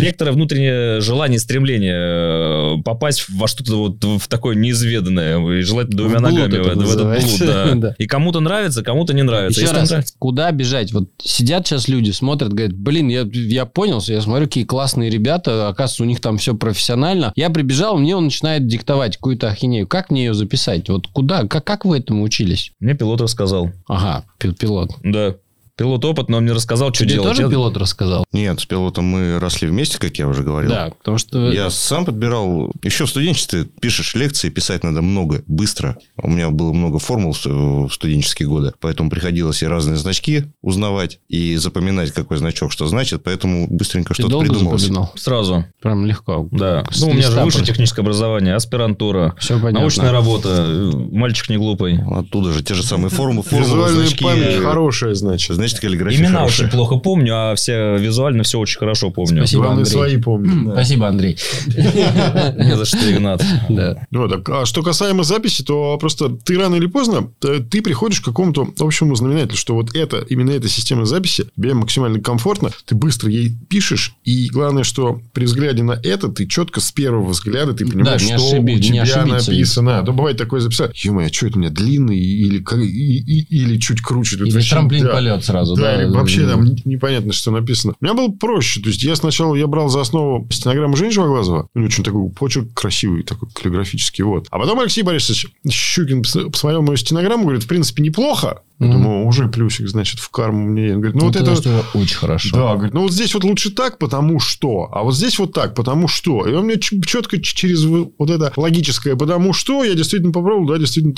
некоторое внутреннее желание, стремление э, попасть во что-то вот в такое неизведанное, и желательно двумя ногами в, это- в этот блуд. да. И кому-то нравится, кому-то не нравится. Еще раз, нравится- куда бежать? Вот сидят сейчас люди, смотрят, говорят, блин, я, я понял, я смотрю, какие классные ребята, оказывается, у них там все профессионально. Я прибежал, мне он начинает диктовать какую-то ахинею. Как мне ее записать? Вот куда? Как, как вы этому учились? Мне пилот рассказал. Ага, пи- пилот. Да. Пилот опыт, но он мне рассказал, что Тебе делать. тоже Я- пилот рассказал? Нет, с пилотом мы росли вместе, как я уже говорил. Да, потому что... Я сам подбирал. Еще в студенчестве пишешь лекции, писать надо много, быстро. У меня было много формул в студенческие годы, поэтому приходилось и разные значки узнавать, и запоминать, какой значок что значит, поэтому быстренько что-то придумалось. запоминал? Сразу. Прям легко. Да. С Ну, у меня же высшее техническое образование, аспирантура, Все понятно. научная работа. Мальчик не глупый. Оттуда же те же самые формы, формулы, Визуальная значки. память хорошая, значит. Значит, каллиграфия Имена хорошая. очень плохо помню, а все визуально все очень хорошо помню. Спасибо. Главное, Андрей. свои помню. Спасибо, Андрей. Не за что, Игнат. Да. Ну, а что касаемо записи, то просто ты рано или поздно э, ты приходишь к какому-то общему знаменателю, что вот это, именно эта система записи тебе максимально комфортно, ты быстро ей пишешь, и главное, что при взгляде на это ты четко с первого взгляда ты понимаешь, что ошиби- у не тебя написано. А то бывает такое записать, ё что это у меня длинный или, или чуть круче. Или трамплин да. полет сразу. Да, или вообще там непонятно, что написано. У меня было проще. То есть, я сначала я брал за основу стенограмму Жени Живоглазова. У него очень такой почерк красивый, такой каллиграфический. Вот. А потом Алексей Борисович Щукин пос- посмотрел мою стенограмму, говорит, в принципе, неплохо. Я Мгм. думаю, уже плюсик, значит, в карму мне. Он говорит, ну, Ну, вот это... что очень хорошо. Да, говорит, ну вот здесь вот лучше так, потому что, а вот здесь вот так, потому что. И он мне четко через вот это логическое потому что я действительно попробовал, да, действительно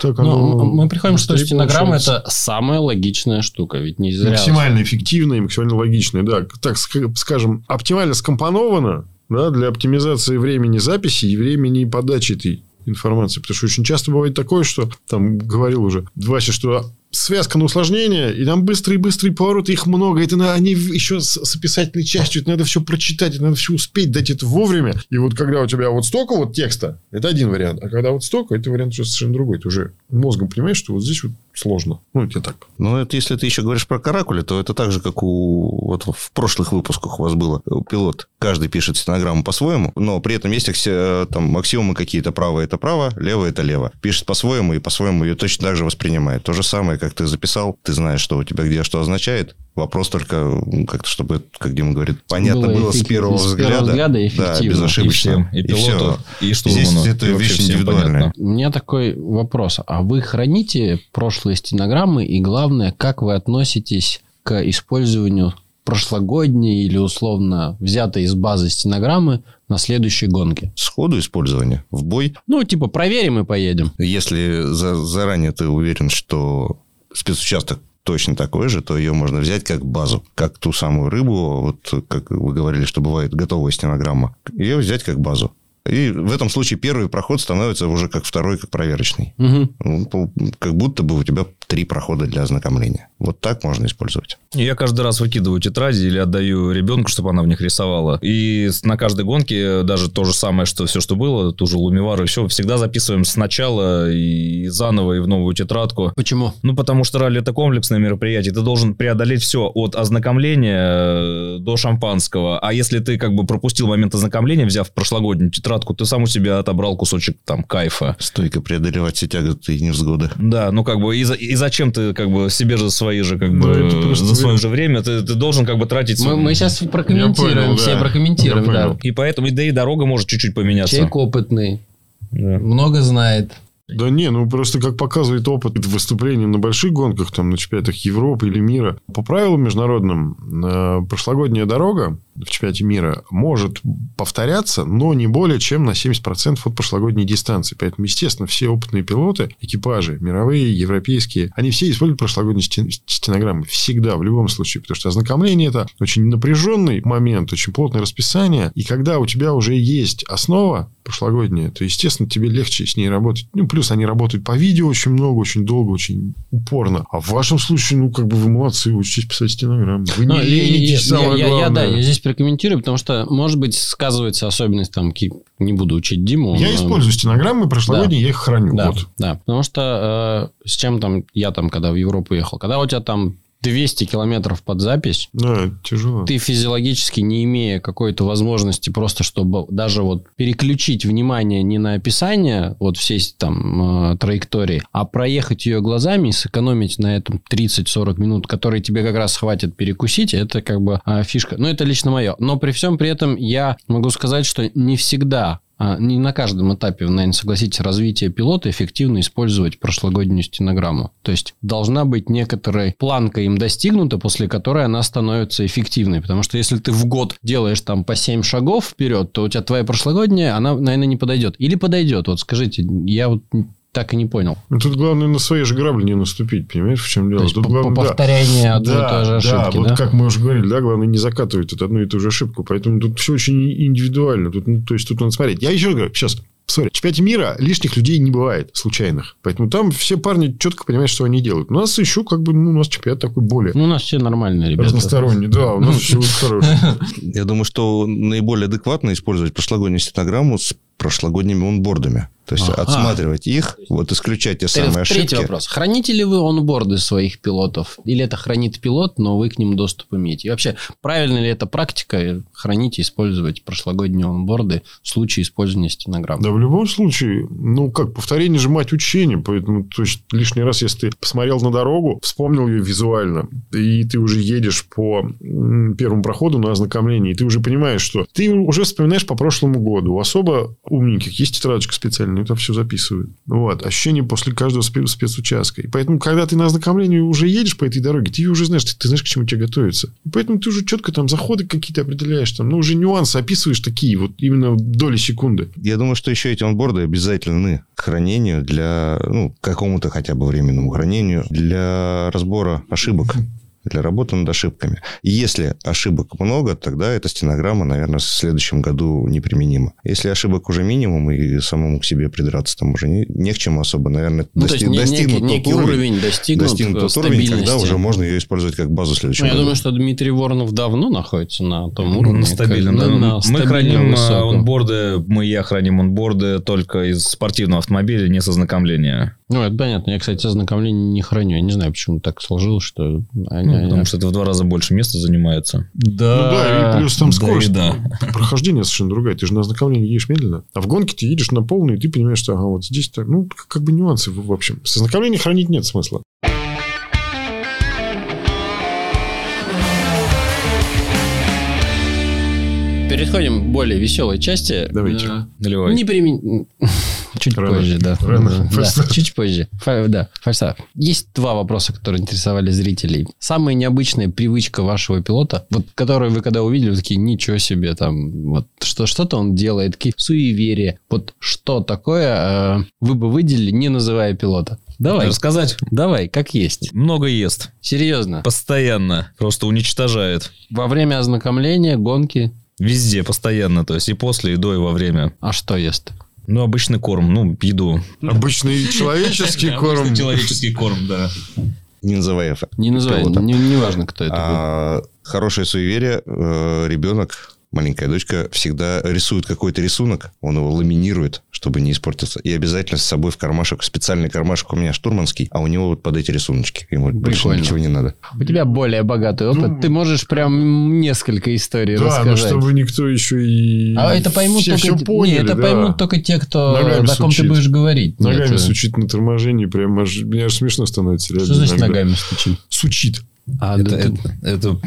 так оно Ну, мы приходим, что стенограмма это самая логичная штука, ведь не зря. Максимально эффективно и максимально логично, да. Так ск- скажем, оптимально скомпоновано да, для оптимизации времени записи и времени подачи этой информации. Потому что очень часто бывает такое, что там говорил уже Вася, что связка на усложнение, и там быстрые-быстрые повороты, их много. Это на, они еще с, с описательной частью, это надо все прочитать, надо все успеть, дать это вовремя. И вот когда у тебя вот столько вот текста, это один вариант. А когда вот столько, это вариант уже совершенно другой. Ты уже мозгом понимаешь, что вот здесь вот сложно. Ну, это так. Ну, это если ты еще говоришь про каракули, то это так же, как у... Вот в прошлых выпусках у вас было. Пилот. Каждый пишет стенограмму по-своему, но при этом есть акси- там аксиомы какие-то. Право – это право, лево – это лево. Пишет по-своему, и по-своему ее точно так же воспринимает. То же самое, как ты записал, ты знаешь, что у тебя где что означает. Вопрос только как-то, чтобы, как Дима говорит, понятно Было было, с эффективно, первого с первого взгляда. взгляда и да, эффективно. безошибочно. И всем, и пилоту, и штурману. Здесь это И вообще вещь индивидуальная. понятно. У меня такой вопрос. А вы храните прошлые стенограммы? И главное, как вы относитесь к использованию прошлогодней или условно взятой из базы стенограммы на следующей гонке? Сходу использования в бой Ну, типа, проверим и поедем. Если за- заранее ты уверен, что спецучасток точно такой же, то ее можно взять как базу, как ту самую рыбу, вот как вы говорили, что бывает готовая стенограмма, ее взять как базу. И в этом случае первый проход становится уже как второй, как проверочный. Пол- Как будто бы у тебя три прохода для ознакомления. Вот так можно использовать. Я каждый раз выкидываю тетради или отдаю ребенку, чтобы она в них рисовала. И на каждой гонке даже то же самое, что все, что было, ту же Лумивару, все, всегда записываем сначала и заново, и в новую тетрадку. Почему? Ну, потому что ралли это комплексное мероприятие. Ты должен преодолеть все от ознакомления э, до шампанского. А если ты как бы пропустил момент ознакомления, взяв прошлогоднюю тетрадку, ты сам у себя отобрал кусочек там кайфа. Стойко преодолевать все тяготы и невзгоды. Да, ну как бы и, за- и зачем ты как бы себе же свои же как Ну, бы за свое же время ты, ты должен как бы тратить. Мы, мы сейчас прокомментируем, Я понял, все да. прокомментируем, да. И поэтому да и дорога может чуть-чуть поменяться. Человек опытный, Да. много знает. Да не, ну просто как показывает опыт выступлений на больших гонках, там на чемпионатах Европы или мира, по правилам международным, э, прошлогодняя дорога в чемпионате мира может повторяться, но не более чем на 70% от прошлогодней дистанции. Поэтому, естественно, все опытные пилоты, экипажи, мировые, европейские, они все используют прошлогодние стен- стенограммы. Всегда, в любом случае. Потому что ознакомление – это очень напряженный момент, очень плотное расписание. И когда у тебя уже есть основа прошлогодняя, то, естественно, тебе легче с ней работать. Ну, плюс они работают по видео очень много, очень долго, очень упорно. А в вашем случае, ну, как бы вы молодцы, учитесь писать стенограммы. Вы не Ну, ленитесь, и- самое я, я- я, да, главное. я здесь прокомментирую, потому что, может быть, сказывается особенность там, не буду учить Диму. Я но- использую стенограммы прошлогодние, я их храню. Да, Вот. да, потому что э, с чем там, я там, когда в Европу ехал, когда у тебя там 200 километров под запись, Да, тяжело. ты физиологически не имея какой-то возможности просто, чтобы даже вот переключить внимание не на описание вот всей там э, траектории, а проехать ее глазами и сэкономить на этом 30-40 минут, которые тебе как раз хватит перекусить, это как бы э, фишка. Ну, это лично мое. Но при всем при этом я могу сказать, что не всегда не на каждом этапе, наверное, согласитесь, развития пилота эффективно использовать прошлогоднюю стенограмму. То есть должна быть некоторая планка им достигнута, после которой она становится эффективной. Потому что если ты в год делаешь там по 7 шагов вперед, то у тебя твоя прошлогодняя, она, наверное, не подойдет. Или подойдет. Вот скажите, я вот так и не понял. Ну, Тут главное на свои же грабли не наступить, понимаешь, в чем дело? То есть Тут по- главное, по да. повторянию одной и да, той же ошибки, да, да? вот как мы уже говорили, да, главное не закатывать тут одну и ту же ошибку. Поэтому тут все очень индивидуально. Тут, ну, то есть, тут надо смотреть. Я еще раз говорю, сейчас, Смотри, в чемпионате мира лишних людей не бывает, случайных. Поэтому там все парни четко понимают, что они делают. У нас еще как бы, ну, у нас чемпионат такой более Ну, у нас все нормальные ребята. разносторонний. Да, у нас все очень хорошее. Я думаю, что наиболее адекватно использовать прошлогоднюю стенограмму с прошлогодними онбордами. То есть, Ага. отсматривать их, вот исключать те самые третий ошибки. вопрос. Храните ли вы онборды своих пилотов? Или это хранит пилот, но вы к ним доступ имеете? И вообще, правильно ли это практика хранить и использовать прошлогодние онборды в случае использования стенограмм? Да, в любом случае, ну, как, повторение же мать учения. Поэтому, то есть, лишний раз, если ты посмотрел на дорогу, вспомнил ее визуально, и ты уже едешь по первому проходу на ознакомление, и ты уже понимаешь, что ты уже вспоминаешь по прошлому году. Особо умненьких есть тетрадочка специальная, это все записывают. Вот. Ощущение после каждого спе- спецучастка. И поэтому, когда ты на ознакомлении уже едешь по этой дороге, ты уже знаешь, ты, ты знаешь, к чему тебе готовиться. И поэтому ты уже четко там заходы какие-то определяешь, там, ну, уже нюансы описываешь такие, вот именно доли секунды. Я думаю, что еще эти онборды обязательны к хранению для, ну, какому-то хотя бы временному хранению, для разбора ошибок, для работы над ошибками. И если ошибок много, тогда эта стенограмма, наверное, в следующем году неприменима. Если ошибок уже минимум, и самому к себе придраться там уже не, не к чему особо, наверное, Ну, то есть, дости- достигнут некий, некий уровень достигнут, достигнут э, тот уровень, когда уже можно ее использовать как базу в следующем Ну, я году. думаю, что Дмитрий Воронов давно находится на том Ну, уровне. на стабильном. как- да. на мы стабильно храним э, высоком. онборды, мы и я храним онборды только из спортивного автомобиля, не с ознакомления. Ну, это понятно. Я, кстати, ознакомление не храню. Я не знаю, почему так сложилось, что... они- Ну, они- потому что это в два раза больше места занимается. Ну да, и плюс там да скорость. и да. Прохождение совершенно другая. Ты же на ознакомлении едешь медленно. А в гонке ты едешь на полный, и ты понимаешь, что ага, вот здесь так. Ну, как- бы нюансы, в общем. С ознакомлением хранить нет смысла. Переходим к более веселой части. Давайте. Наливай. Не примен... Чуть Рано. позже, да. Рано. Да, чуть позже. Фа- Да, фальстарт. Есть два вопроса, которые интересовали зрителей. Самая необычная привычка вашего пилота, вот которую вы когда увидели, вы такие, ничего себе, там, вот что, что-то он делает, какие суеверия. Вот что такое э, вы бы выделили, не называя пилота? Давай, Рассказать? давай, как есть. Много ест. Серьезно. Постоянно. Просто уничтожает. Во время ознакомления, гонки, Везде, постоянно. То есть и после, и до, и во время. а что ест? Ну, обычный корм, ну, еду. Обычный человеческий корм. человеческий корм, да. Не называй это. Не называй, пилотом. не, не важно, кто это. А, хорошее суеверие. э, ребенок, маленькая дочка, всегда рисует какой-то рисунок, он его ламинирует, чтобы не испортиться. И обязательно с собой в кармашек, специальный кармашек у меня штурманский, а у него вот под эти рисуночки. Ему больше ничего не надо. У тебя более богатый опыт. Ну, Ты можешь прям несколько историй Да, но рассказать. чтобы никто еще и... А это поймут все, только, все те- поняли, не, это да. поймут только те, кто Ногами на ком ты стучит. будешь говорить. Ногами Нет, сучит на торможении, прям аж, мне аж смешно становится. реально Что значит иногда. ногами стучит? Сучит. А, Это, да это- это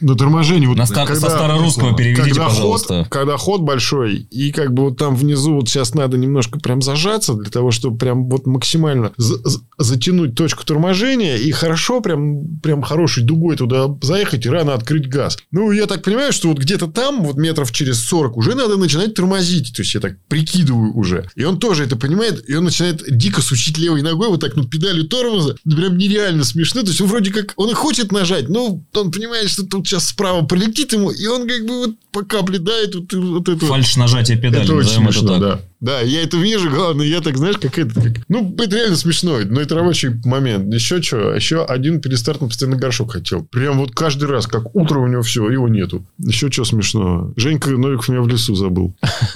На торможении. Вот На стар- когда- со старорусского переведите, когда пожалуйста. Ход, когда ход большой, и как бы вот там внизу вот сейчас надо немножко прям зажаться для того, чтобы прям вот максимально за- за- затянуть точку торможения и хорошо прям, прям хорошей дугой туда заехать и рано открыть газ. Ну, я так понимаю, что вот где-то там, вот метров через 40, уже надо начинать тормозить. То есть, я так прикидываю уже. И он тоже это понимает, и он начинает дико сучить левой ногой, вот так, ну, педалью тормоза. Прям нереально смешно. То есть, он вроде как, он и хочет нажать, но он понимает, что тут сейчас справа прилетит ему, и он как бы вот по капле дает вот, вот эту... фальш нажатие педали, Это очень назовем это смешно, так. да. Да, я это вижу, главное, я так, знаешь, как это... как- Ну, это реально смешно, но это рабочий момент. Еще что? Еще один перестарт на постоянный горшок хотел. Прям вот каждый раз, как утро у него все, его нету. Еще что смешного? Женька Новиков меня в лесу забыл.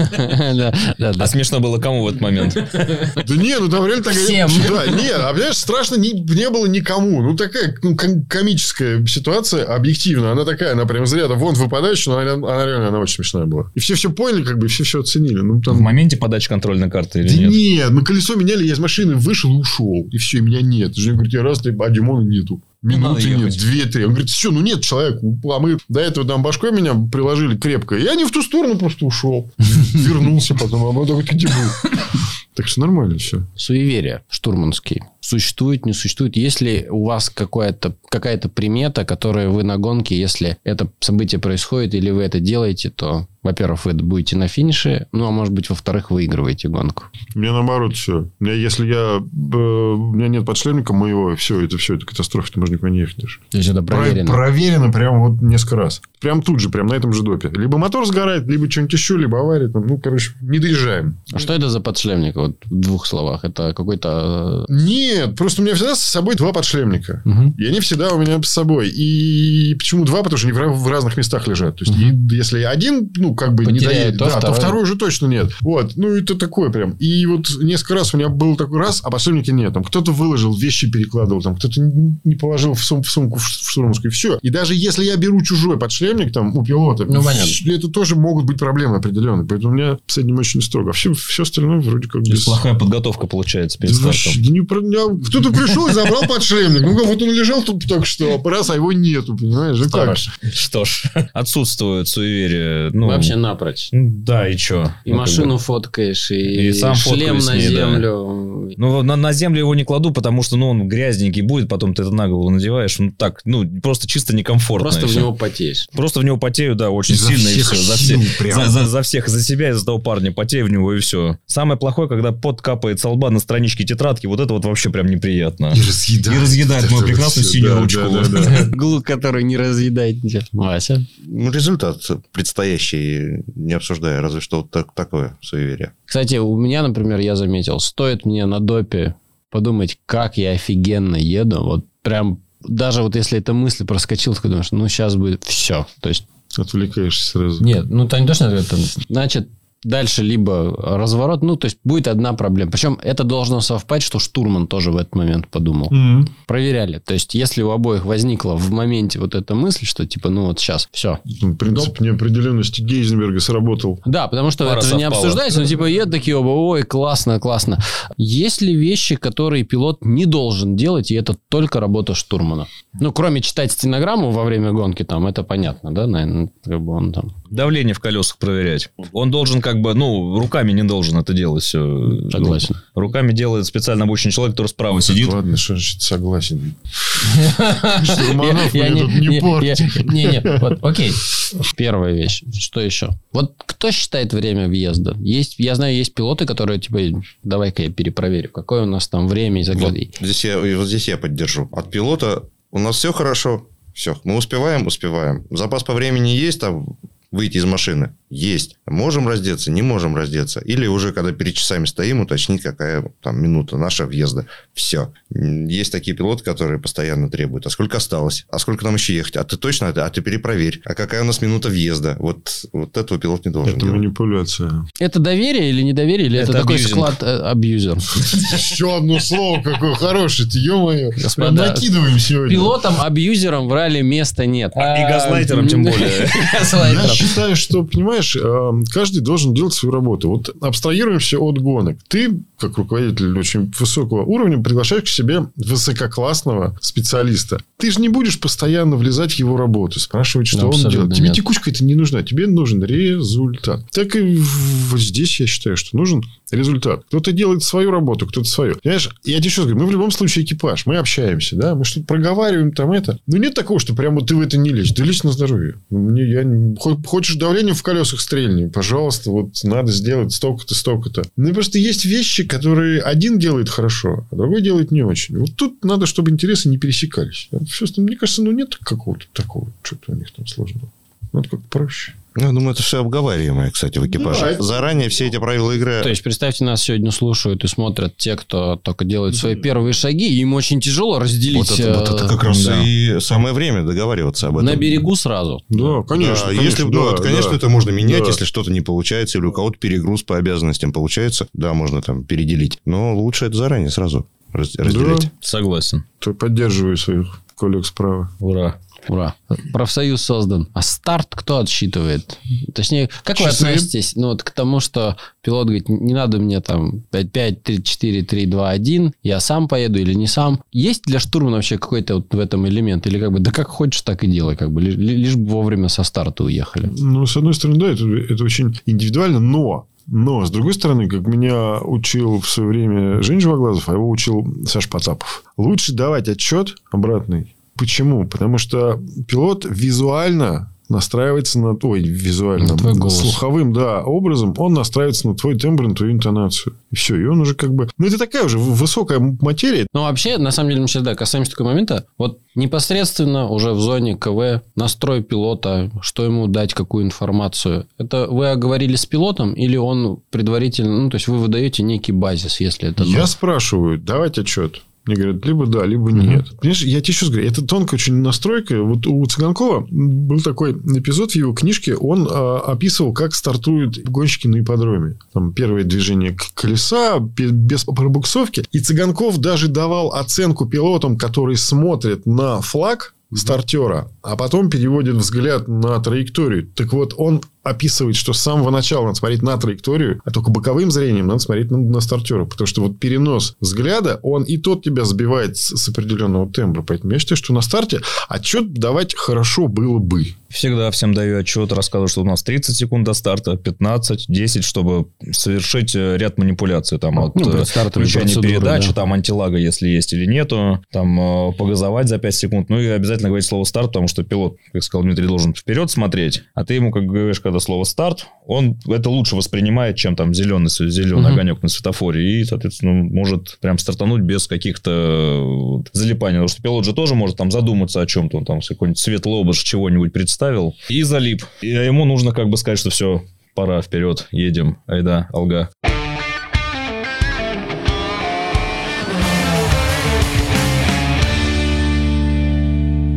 Да, да, да. А смешно было кому в этот момент? Да не, ну там реально так... Всем. Да, не, а понимаешь, страшно не, было никому. Ну, такая ну, ком- комическая ситуация, объективно. Она такая, она прям из ряда вон выпадающая, но она, реально она очень смешная была. И все все поняли, как бы, все все оценили. Ну, там... В моменте подачи контрольной карты или Да нет? нет, мы колесо меняли, я из машины вышел и ушел. И все, и меня нет. Женя говорит, я раз, ты, а Димона нету. Минуты Надо нет, две-три. Он говорит, что, ну нет человека. А мы до этого там башкой меня приложили крепко. Я не в ту сторону просто ушел. Вернулся потом. А мы такой, ты где был? Так что нормально все. Суеверия штурманские. Существует, не существует? Если у вас какая-то какая-то примета, которая вы на гонке, если это событие происходит или вы это делаете, то, во-первых, вы будете на финише, ну, а может быть, во-вторых, выигрываете гонку. Меня наоборот все. Меня, если я, э, у меня нет подшлемника моего, все, это все, это катастрофа, ты можешь никуда не ехать. То есть это Про- проверено. проверено прям вот несколько раз. Прям тут же, прям на этом же допе. Либо мотор сгорает, либо что-нибудь еще, либо авария. Там, ну, короче, не доезжаем. А что это за подшлемник? Вот в двух словах. Это какой-то... э, Нет, просто у меня всегда с собой два подшлемника. Мгм. И они всегда у меня с собой. И почему два? Потому что они в разных местах лежат. То есть, и если один, ну, как бы не Потеряет, доедет, то да, то второй. второй уже точно нет. Вот. Ну, это такое прям. И вот несколько раз у меня был такой раз, а подшипники нет. Там кто-то выложил, вещи перекладывал, там кто-то не не положил в, сум- в сумку в штурмовскую. И все. И даже если я беру чужой подшлемник там у пилота, Ну, понятно. это тоже могут быть проблемы определенные. Поэтому у меня с этим очень строго. А все, все остальное вроде как без... плохая подготовка получается перед Да стартом. не Кто-то пришел и забрал подшлемник. Ну, как вот он лежал тут только что, раз, а его нету, понимаешь? Ну, как? Что ж, отсутствует суеверие. Ну, Вообще напрочь. ну, Да, и что? И машину фоткаешь, и, И сам шлем на ней, да. землю. Ну, на, на землю его не кладу, потому что, ну, он грязненький будет, потом ты это на голову надеваешь. Ну, так, ну, просто чисто некомфортно. Просто в него потеешь. Просто в него потею, да, очень Изо сильно, и всех все. За, сил все- прям. за, за- за всех, за себя и за того парня. Потею в него, и все. Самое плохое, когда пот капает со лба на страничке тетрадки, вот это вот вообще прям неприятно. И разъедает. И разъедает мою прекрасную синюю ручку. который не разъедает ничего. Вася? Ну, результат предстоящий, не обсуждая, разве что вот так, такое суеверие. Кстати, у меня, например, я заметил, стоит мне на допе подумать, как я офигенно еду, вот прям даже вот если эта мысль проскочила, ты думаешь, ну сейчас будет все. То есть Отвлекаешься сразу. Нет, ну там не то, что это... Значит, дальше либо разворот, ну, то есть будет одна проблема. Причем это должно совпасть, что штурман тоже в этот момент подумал. Мгм. Проверяли. То есть, если у обоих возникла в моменте вот эта мысль, что типа, ну вот сейчас, все. Ну, Принцип неопределенности Гейзенберга сработал. Да, потому что Пара это же не обсуждается, но типа едут такие оба, ой, классно, классно. Есть ли вещи, которые пилот не должен делать, и это только работа штурмана? Ну, кроме читать стенограмму во время гонки, там, это понятно, да, наверное, как бы он там... Давление в колесах проверять. Он должен как бы, ну, руками не должен это делать все. Согласен. Руками делает специально обученный человек, который справа сидит. Ладно, что значит согласен. Штурманов Я- мне тут не- не я- порти. Не, не, вот, окей. Первая вещь. Что еще? Вот кто считает время въезда? Есть, я знаю, есть пилоты, которые типа, давай-ка я перепроверю, какое у нас там время и так Вот здесь, я, вот здесь я поддержу. От пилота у нас все хорошо. Все, мы успеваем, успеваем. Запас по времени есть, там выйти из машины? Есть. Можем раздеться, не можем раздеться. Или уже, когда перед часами стоим, уточнить, какая там минута наша въезда. Все. Есть такие пилоты, которые постоянно требуют. А сколько осталось? А сколько нам еще ехать? А ты точно? А ты перепроверь. А какая у нас минута въезда? Вот, вот этого пилот не должен Это делать. манипуляция. Это доверие или недоверие, или это, Это такой абьюзинг. склад э, абьюзер? Еще одно слово какое хорошее. Ты, ё-моё. Накидываем сегодня. Пилотам, абьюзерам в ралли места нет. И газлайтерам тем более. считаю, что, понимаешь, э, каждый должен делать свою работу. Вот абстрагируемся от гонок. Ты, как руководитель очень высокого уровня, приглашаешь к себе высококлассного специалиста. Ты же не будешь постоянно влезать в его работу, спрашивать, что Да, он абсолютно делает. Тебе нет. текучка это не нужна. Тебе нужен результат. Так и вот здесь я считаю, что нужен результат. Кто-то делает свою работу, кто-то свою. Понимаешь, я тебе что говорю, мы в любом случае экипаж, мы общаемся, да, мы что-то проговариваем там это. Но нет такого, что прямо ты в это не лезь. Да лезь на здоровье. Мне, я, хочешь давление в колесах стрельни, пожалуйста, вот надо сделать столько-то, столько-то. Ну, просто есть вещи, которые один делает хорошо, а другой делает не очень. Вот тут надо, чтобы интересы не пересекались. Остальное, мне кажется, ну, нет какого-то такого, что-то у них там сложного. Надо как проще. Ну, я думаю, это все обговариваемое, кстати, в экипаже. Да, это- Заранее все эти правила игры... То есть, представьте, нас сегодня слушают и смотрят те, кто только делает свои первые шаги, и им очень тяжело разделить вот, это, вот это э, как раз да. и самое время договариваться об этом. на берегу сразу. Да, конечно. Да, конечно, если, ну, да, вот, конечно, да. это можно менять, Да. если что-то не получается, или у кого-то перегруз по обязанностям получается, да, можно там переделить. Но лучше это заранее сразу раз- разделять. Согласен. То поддерживаю своих коллег справа. Ура. Ура. Профсоюз создан. А старт кто отсчитывает? Точнее, как вы Часы. относитесь ну, вот к тому, что пилот говорит, не надо мне там 5-5, 3, 4, 3, 2, 1, я сам поеду или не сам. Есть для штурмана вообще какой-то вот в этом элемент? Или как бы, да как хочешь, так и делай, как бы, ли- ли- лишь бы вовремя со старта уехали. Ну, с одной стороны, да, это, это очень индивидуально, но но, с другой стороны, как меня учил в свое время Жень Живоглазов, а его учил Саш Потапов. Лучше давать отчет обратный. Почему? Потому что пилот визуально настраивается на твой визуально, На твой голос. слуховым, да, образом, он настраивается на твой тембр, на твою интонацию. И все, и он уже как бы... Ну, это такая уже высокая материя. Ну, вообще, на самом деле, мы сейчас, да, касаемся такого момента. Вот непосредственно уже в зоне КВ настрой пилота, что ему дать, какую информацию. Это вы говорили с пилотом или он предварительно... Ну, то есть, вы выдаете некий базис, если это... Я спрашиваю, давать отчет. Мне говорят, либо да, либо нет. Понимаешь, я тебе сейчас говорю, это тонкая очень настройка. Вот у Цыганкова был такой эпизод в его книжке, он а, описывал, как стартуют гонщики на ипподроме. Там первое движение колеса, бе- без пробуксовки. И Цыганков даже давал оценку пилотам, которые смотрят на флаг стартера, а потом переводит взгляд на траекторию. Так вот, он описывает, что с самого начала надо смотреть на траекторию, а только боковым зрением надо смотреть на, на стартера. Потому что вот перенос взгляда, он и тот тебя сбивает с, с определенного тембра. Поэтому я считаю, что на старте отчет давать хорошо было бы. Всегда всем даю отчет, рассказываю, что у нас 30 секунд до старта, 15, 10, чтобы совершить э, ряд манипуляций. Там от Ну, э, включения передачи, да. там антилага, если есть или нету, там э, погазовать за 5 секунд. Ну и обязательно говорить слово старт, потому что пилот, как сказал Дмитрий, должен вперед смотреть, а ты ему, как говоришь, когда слово старт, он это лучше воспринимает, чем там зеленый, зеленый Мгм. огонек на светофоре. И, соответственно, может прям стартануть без каких-то залипаний. Потому что пилот же тоже может там задуматься о чем-то. Он там какой-нибудь светлый образ чего-нибудь представил и залип. И ему нужно как бы сказать, что все, пора вперед, едем. Айда, алга.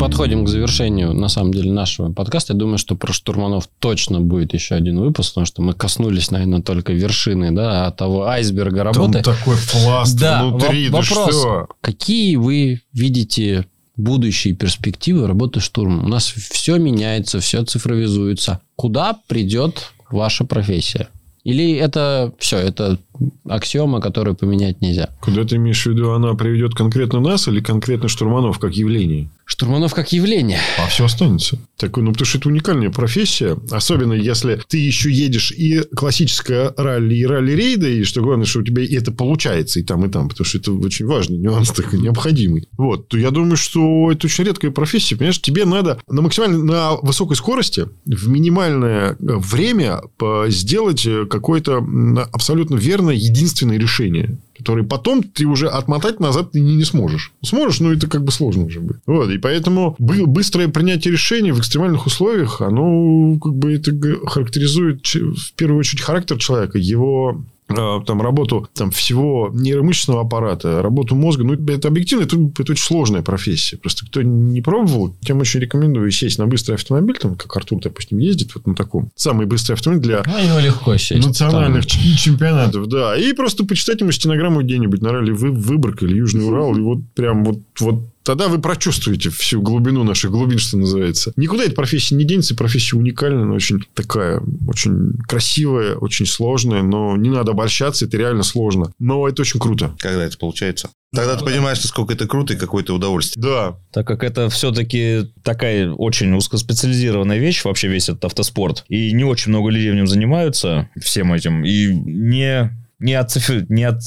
Подходим к завершению, на самом деле, нашего подкаста. Я думаю, что про штурманов точно будет еще один выпуск, потому что мы коснулись, наверное, только вершины, да, того айсберга работы. Там такой пласт Да, внутри. во- да вопрос. что? Какие вы видите будущие перспективы работы штурмом? У нас все меняется, все цифровизуется. Куда придет ваша профессия? Или это все, это аксиома, которую поменять нельзя? Куда ты имеешь в виду, она приведет конкретно нас или конкретно штурманов как явление? Штурманов как явление. А все останется. Такой, ну, потому что это уникальная профессия. Особенно, если ты еще едешь и классическое ралли, и ралли-рейды, и что главное, что у тебя это получается и там, и там. Потому что это очень важный нюанс такой, необходимый. Вот. То я думаю, что это очень редкая профессия. Понимаешь, тебе надо на максимально на высокой скорости в минимальное время по- сделать какой-то м, абсолютно верный верное, единственное решение который потом ты уже отмотать назад ты не, не сможешь. Сможешь, но это как бы сложно уже будет. Вот, и поэтому быстрое принятие решений в экстремальных условиях, оно как бы это характеризует в первую очередь характер человека, его там, работу там, всего нейромышечного аппарата, работу мозга. Ну, это объективно, это, это очень сложная профессия. Просто кто не пробовал, тем очень рекомендую сесть на быстрый автомобиль, там, как Артур, допустим, ездит вот на таком. Самый быстрый автомобиль для ну, легко сесть, национальных там... чемпионатов. Да. И просто почитать ему стенограмму где-нибудь на ралли Выборг или Южный Урал. И вот прям вот, вот Тогда вы прочувствуете всю глубину наших глубин, что называется. Никуда эта профессия не денется. Профессия уникальная, она очень такая, очень красивая, очень сложная. Но не надо обольщаться, это реально сложно. Но это очень круто. Когда это получается? Тогда ты понимаешь, насколько это круто и какое-то удовольствие. Да. Так как это все-таки такая очень узкоспециализированная вещь, вообще весь этот автоспорт, и не очень много людей в нем занимаются всем этим, и не не, оцифр... не от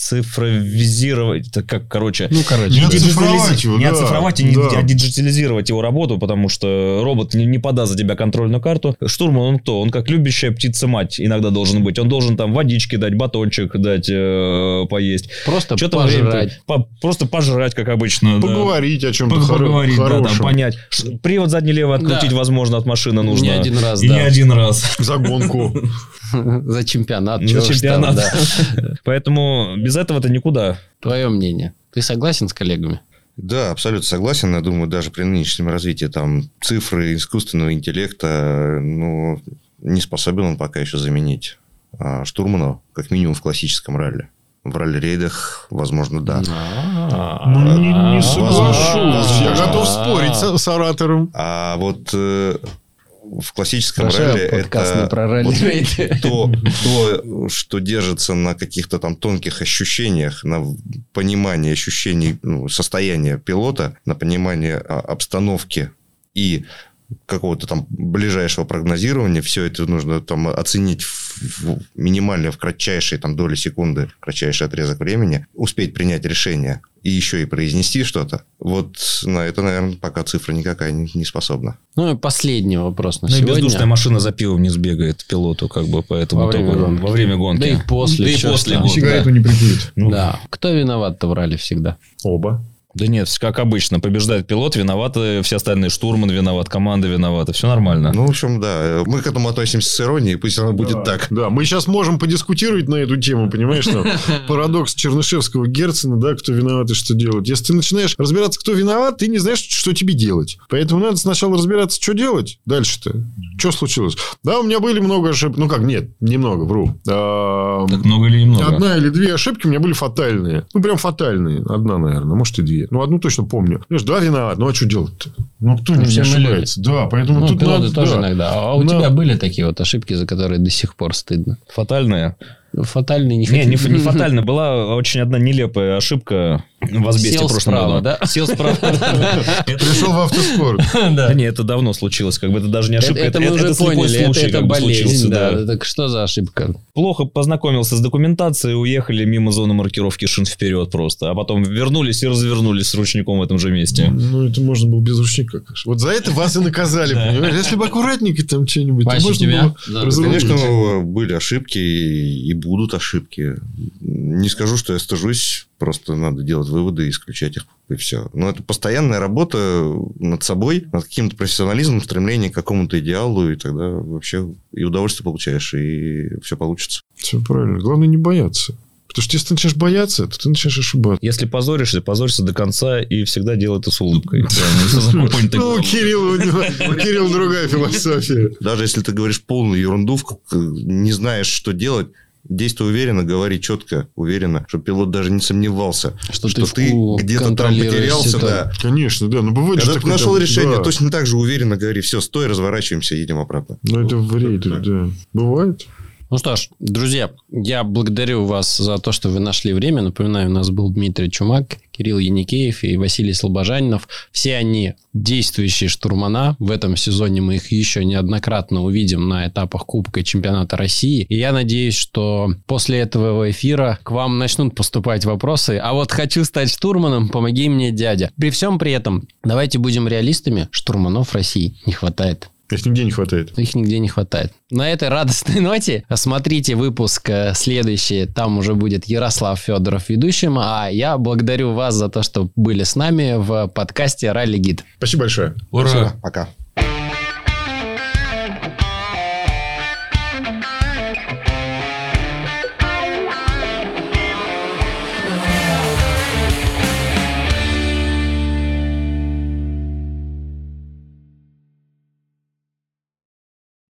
цифровизировать, это как, короче, ну, короче не, оцифровать его, не да, оцифровать и не, да. диджитализировать его работу, потому что робот не, не подаст за тебя контрольную карту. Штурман, он кто? Он как любящая птица-мать иногда должен быть. Он должен там водички дать, батончик дать э, поесть. Просто Что пожрать. По, просто пожрать, как обычно. Поговорить да. о чем-то Поговорить, хоро- да, там, понять. Привод задний-левый открутить, да. возможно, от машины нужно. Не один раз, И да. не один раз. За гонку. За чемпионат. За чемпионат. Поэтому без этого-то никуда. Твое мнение. Ты согласен с коллегами? Да, абсолютно согласен. Я думаю, даже при нынешнем развитии там цифры искусственного интеллекта, ну, не способен он пока еще заменить а, штурмана, как минимум в классическом ралли. В ралли-рейдах, возможно, да. Ну, не, не соглашусь. Я готов спорить с оратором. А вот э, в классическом ралли это про ралли. Вот то, то, что держится на каких-то там тонких ощущениях, на понимании ощущений ну, состояния пилота, на понимание а, обстановки и какого-то там ближайшего прогнозирования, все это нужно там оценить в минимально в кратчайшие там доли секунды, кратчайший отрезок времени, успеть принять решение и еще и произнести что-то. Вот на это, наверное, пока цифра никакая не, не способна. Ну и последний вопрос на ну, сегодня. и бездушная машина за пивом не сбегает пилоту, как бы, поэтому во время, только, гонки. во время гонки. Да и после. Да и после гонки. Сигарету да. не прикурит. Ну. Да. Кто виноват-то в ралли всегда? Оба. Да нет, как обычно, побеждает пилот, виноваты все остальные, штурман виноват, команда виновата, все нормально. Ну, в общем, да, мы к этому относимся с иронией, пусть оно будет да, так. Да, мы сейчас можем подискутировать на эту тему, понимаешь, что парадокс Чернышевского, Герцена, да, кто виноват и что делать. Если ты начинаешь разбираться, кто виноват, ты не знаешь, что тебе делать. Поэтому надо сначала разбираться, что делать дальше-то. Что случилось? Да, у меня были много ошибок. Ну как, нет, немного, вру. А, так много или немного? Одна или две ошибки у меня были фатальные. Ну, прям фатальные. Одна, наверное, может и две две. Ну, одну точно помню. Знаешь, два виноват. Ну, а что делать-то? Ну, кто не все ошибается? Да, поэтому ну, тут надо... тоже да. иногда. А у Но... тебя были такие вот ошибки, за которые до сих пор стыдно? Фатальные? Фатальный не Не, не, не фатально. Была очень одна нелепая ошибка в Асбесте Сел в прошлом справа, году. да? Сел справа. Пришел в автоспорт. Да не, это давно случилось. Как бы это даже не ошибка. Это мы уже поняли. Это болезнь, да. Так что за ошибка? Плохо познакомился с документацией, уехали мимо зоны маркировки шин вперед просто. А потом вернулись и развернулись с ручником в этом же месте. Ну, это можно было без ручника. Вот за это вас и наказали, понимаешь? Если бы аккуратненько там что-нибудь, то можно было Конечно, были ошибки и будут ошибки. Не скажу, что я стыжусь, просто надо делать выводы и исключать их, и все. Но это постоянная работа над собой, над каким-то профессионализмом, стремление к какому-то идеалу, и тогда вообще и удовольствие получаешь, и все получится. Все правильно. Главное не бояться. Потому что если ты начинаешь бояться, то ты начинаешь ошибаться. Если позоришься, позорься до конца и всегда делай это с улыбкой. Ну, Кирилл другая философия. Даже если ты говоришь полную ерунду, не знаешь, что делать, Действуй уверенно, говори четко, уверенно, чтобы пилот даже не сомневался, что, что ты, ты где-то там потерялся. Да. Конечно, да. Но бывает, Когда ты нашел там, решение, да. точно так же уверенно говори, все, стой, разворачиваемся, едем обратно. Ну, это в рейде, да. Бывает. Ну что ж, друзья, я благодарю вас за то, что вы нашли время. Напоминаю, у нас был Дмитрий Чумак, Кирилл Яникеев и Василий Слобожанинов. Все они действующие штурмана. В этом сезоне мы их еще неоднократно увидим на этапах Кубка и Чемпионата России. И я надеюсь, что после этого эфира к вам начнут поступать вопросы. А вот хочу стать штурманом, помоги мне, дядя. При всем при этом, давайте будем реалистами, штурманов России не хватает. Их нигде не хватает. Их нигде не хватает. На этой радостной ноте смотрите выпуск э, следующий. Там уже будет Ярослав Федоров ведущим. А я благодарю вас за то, что были с нами в подкасте «Ралли Гид». Спасибо большое. Ура! Пока.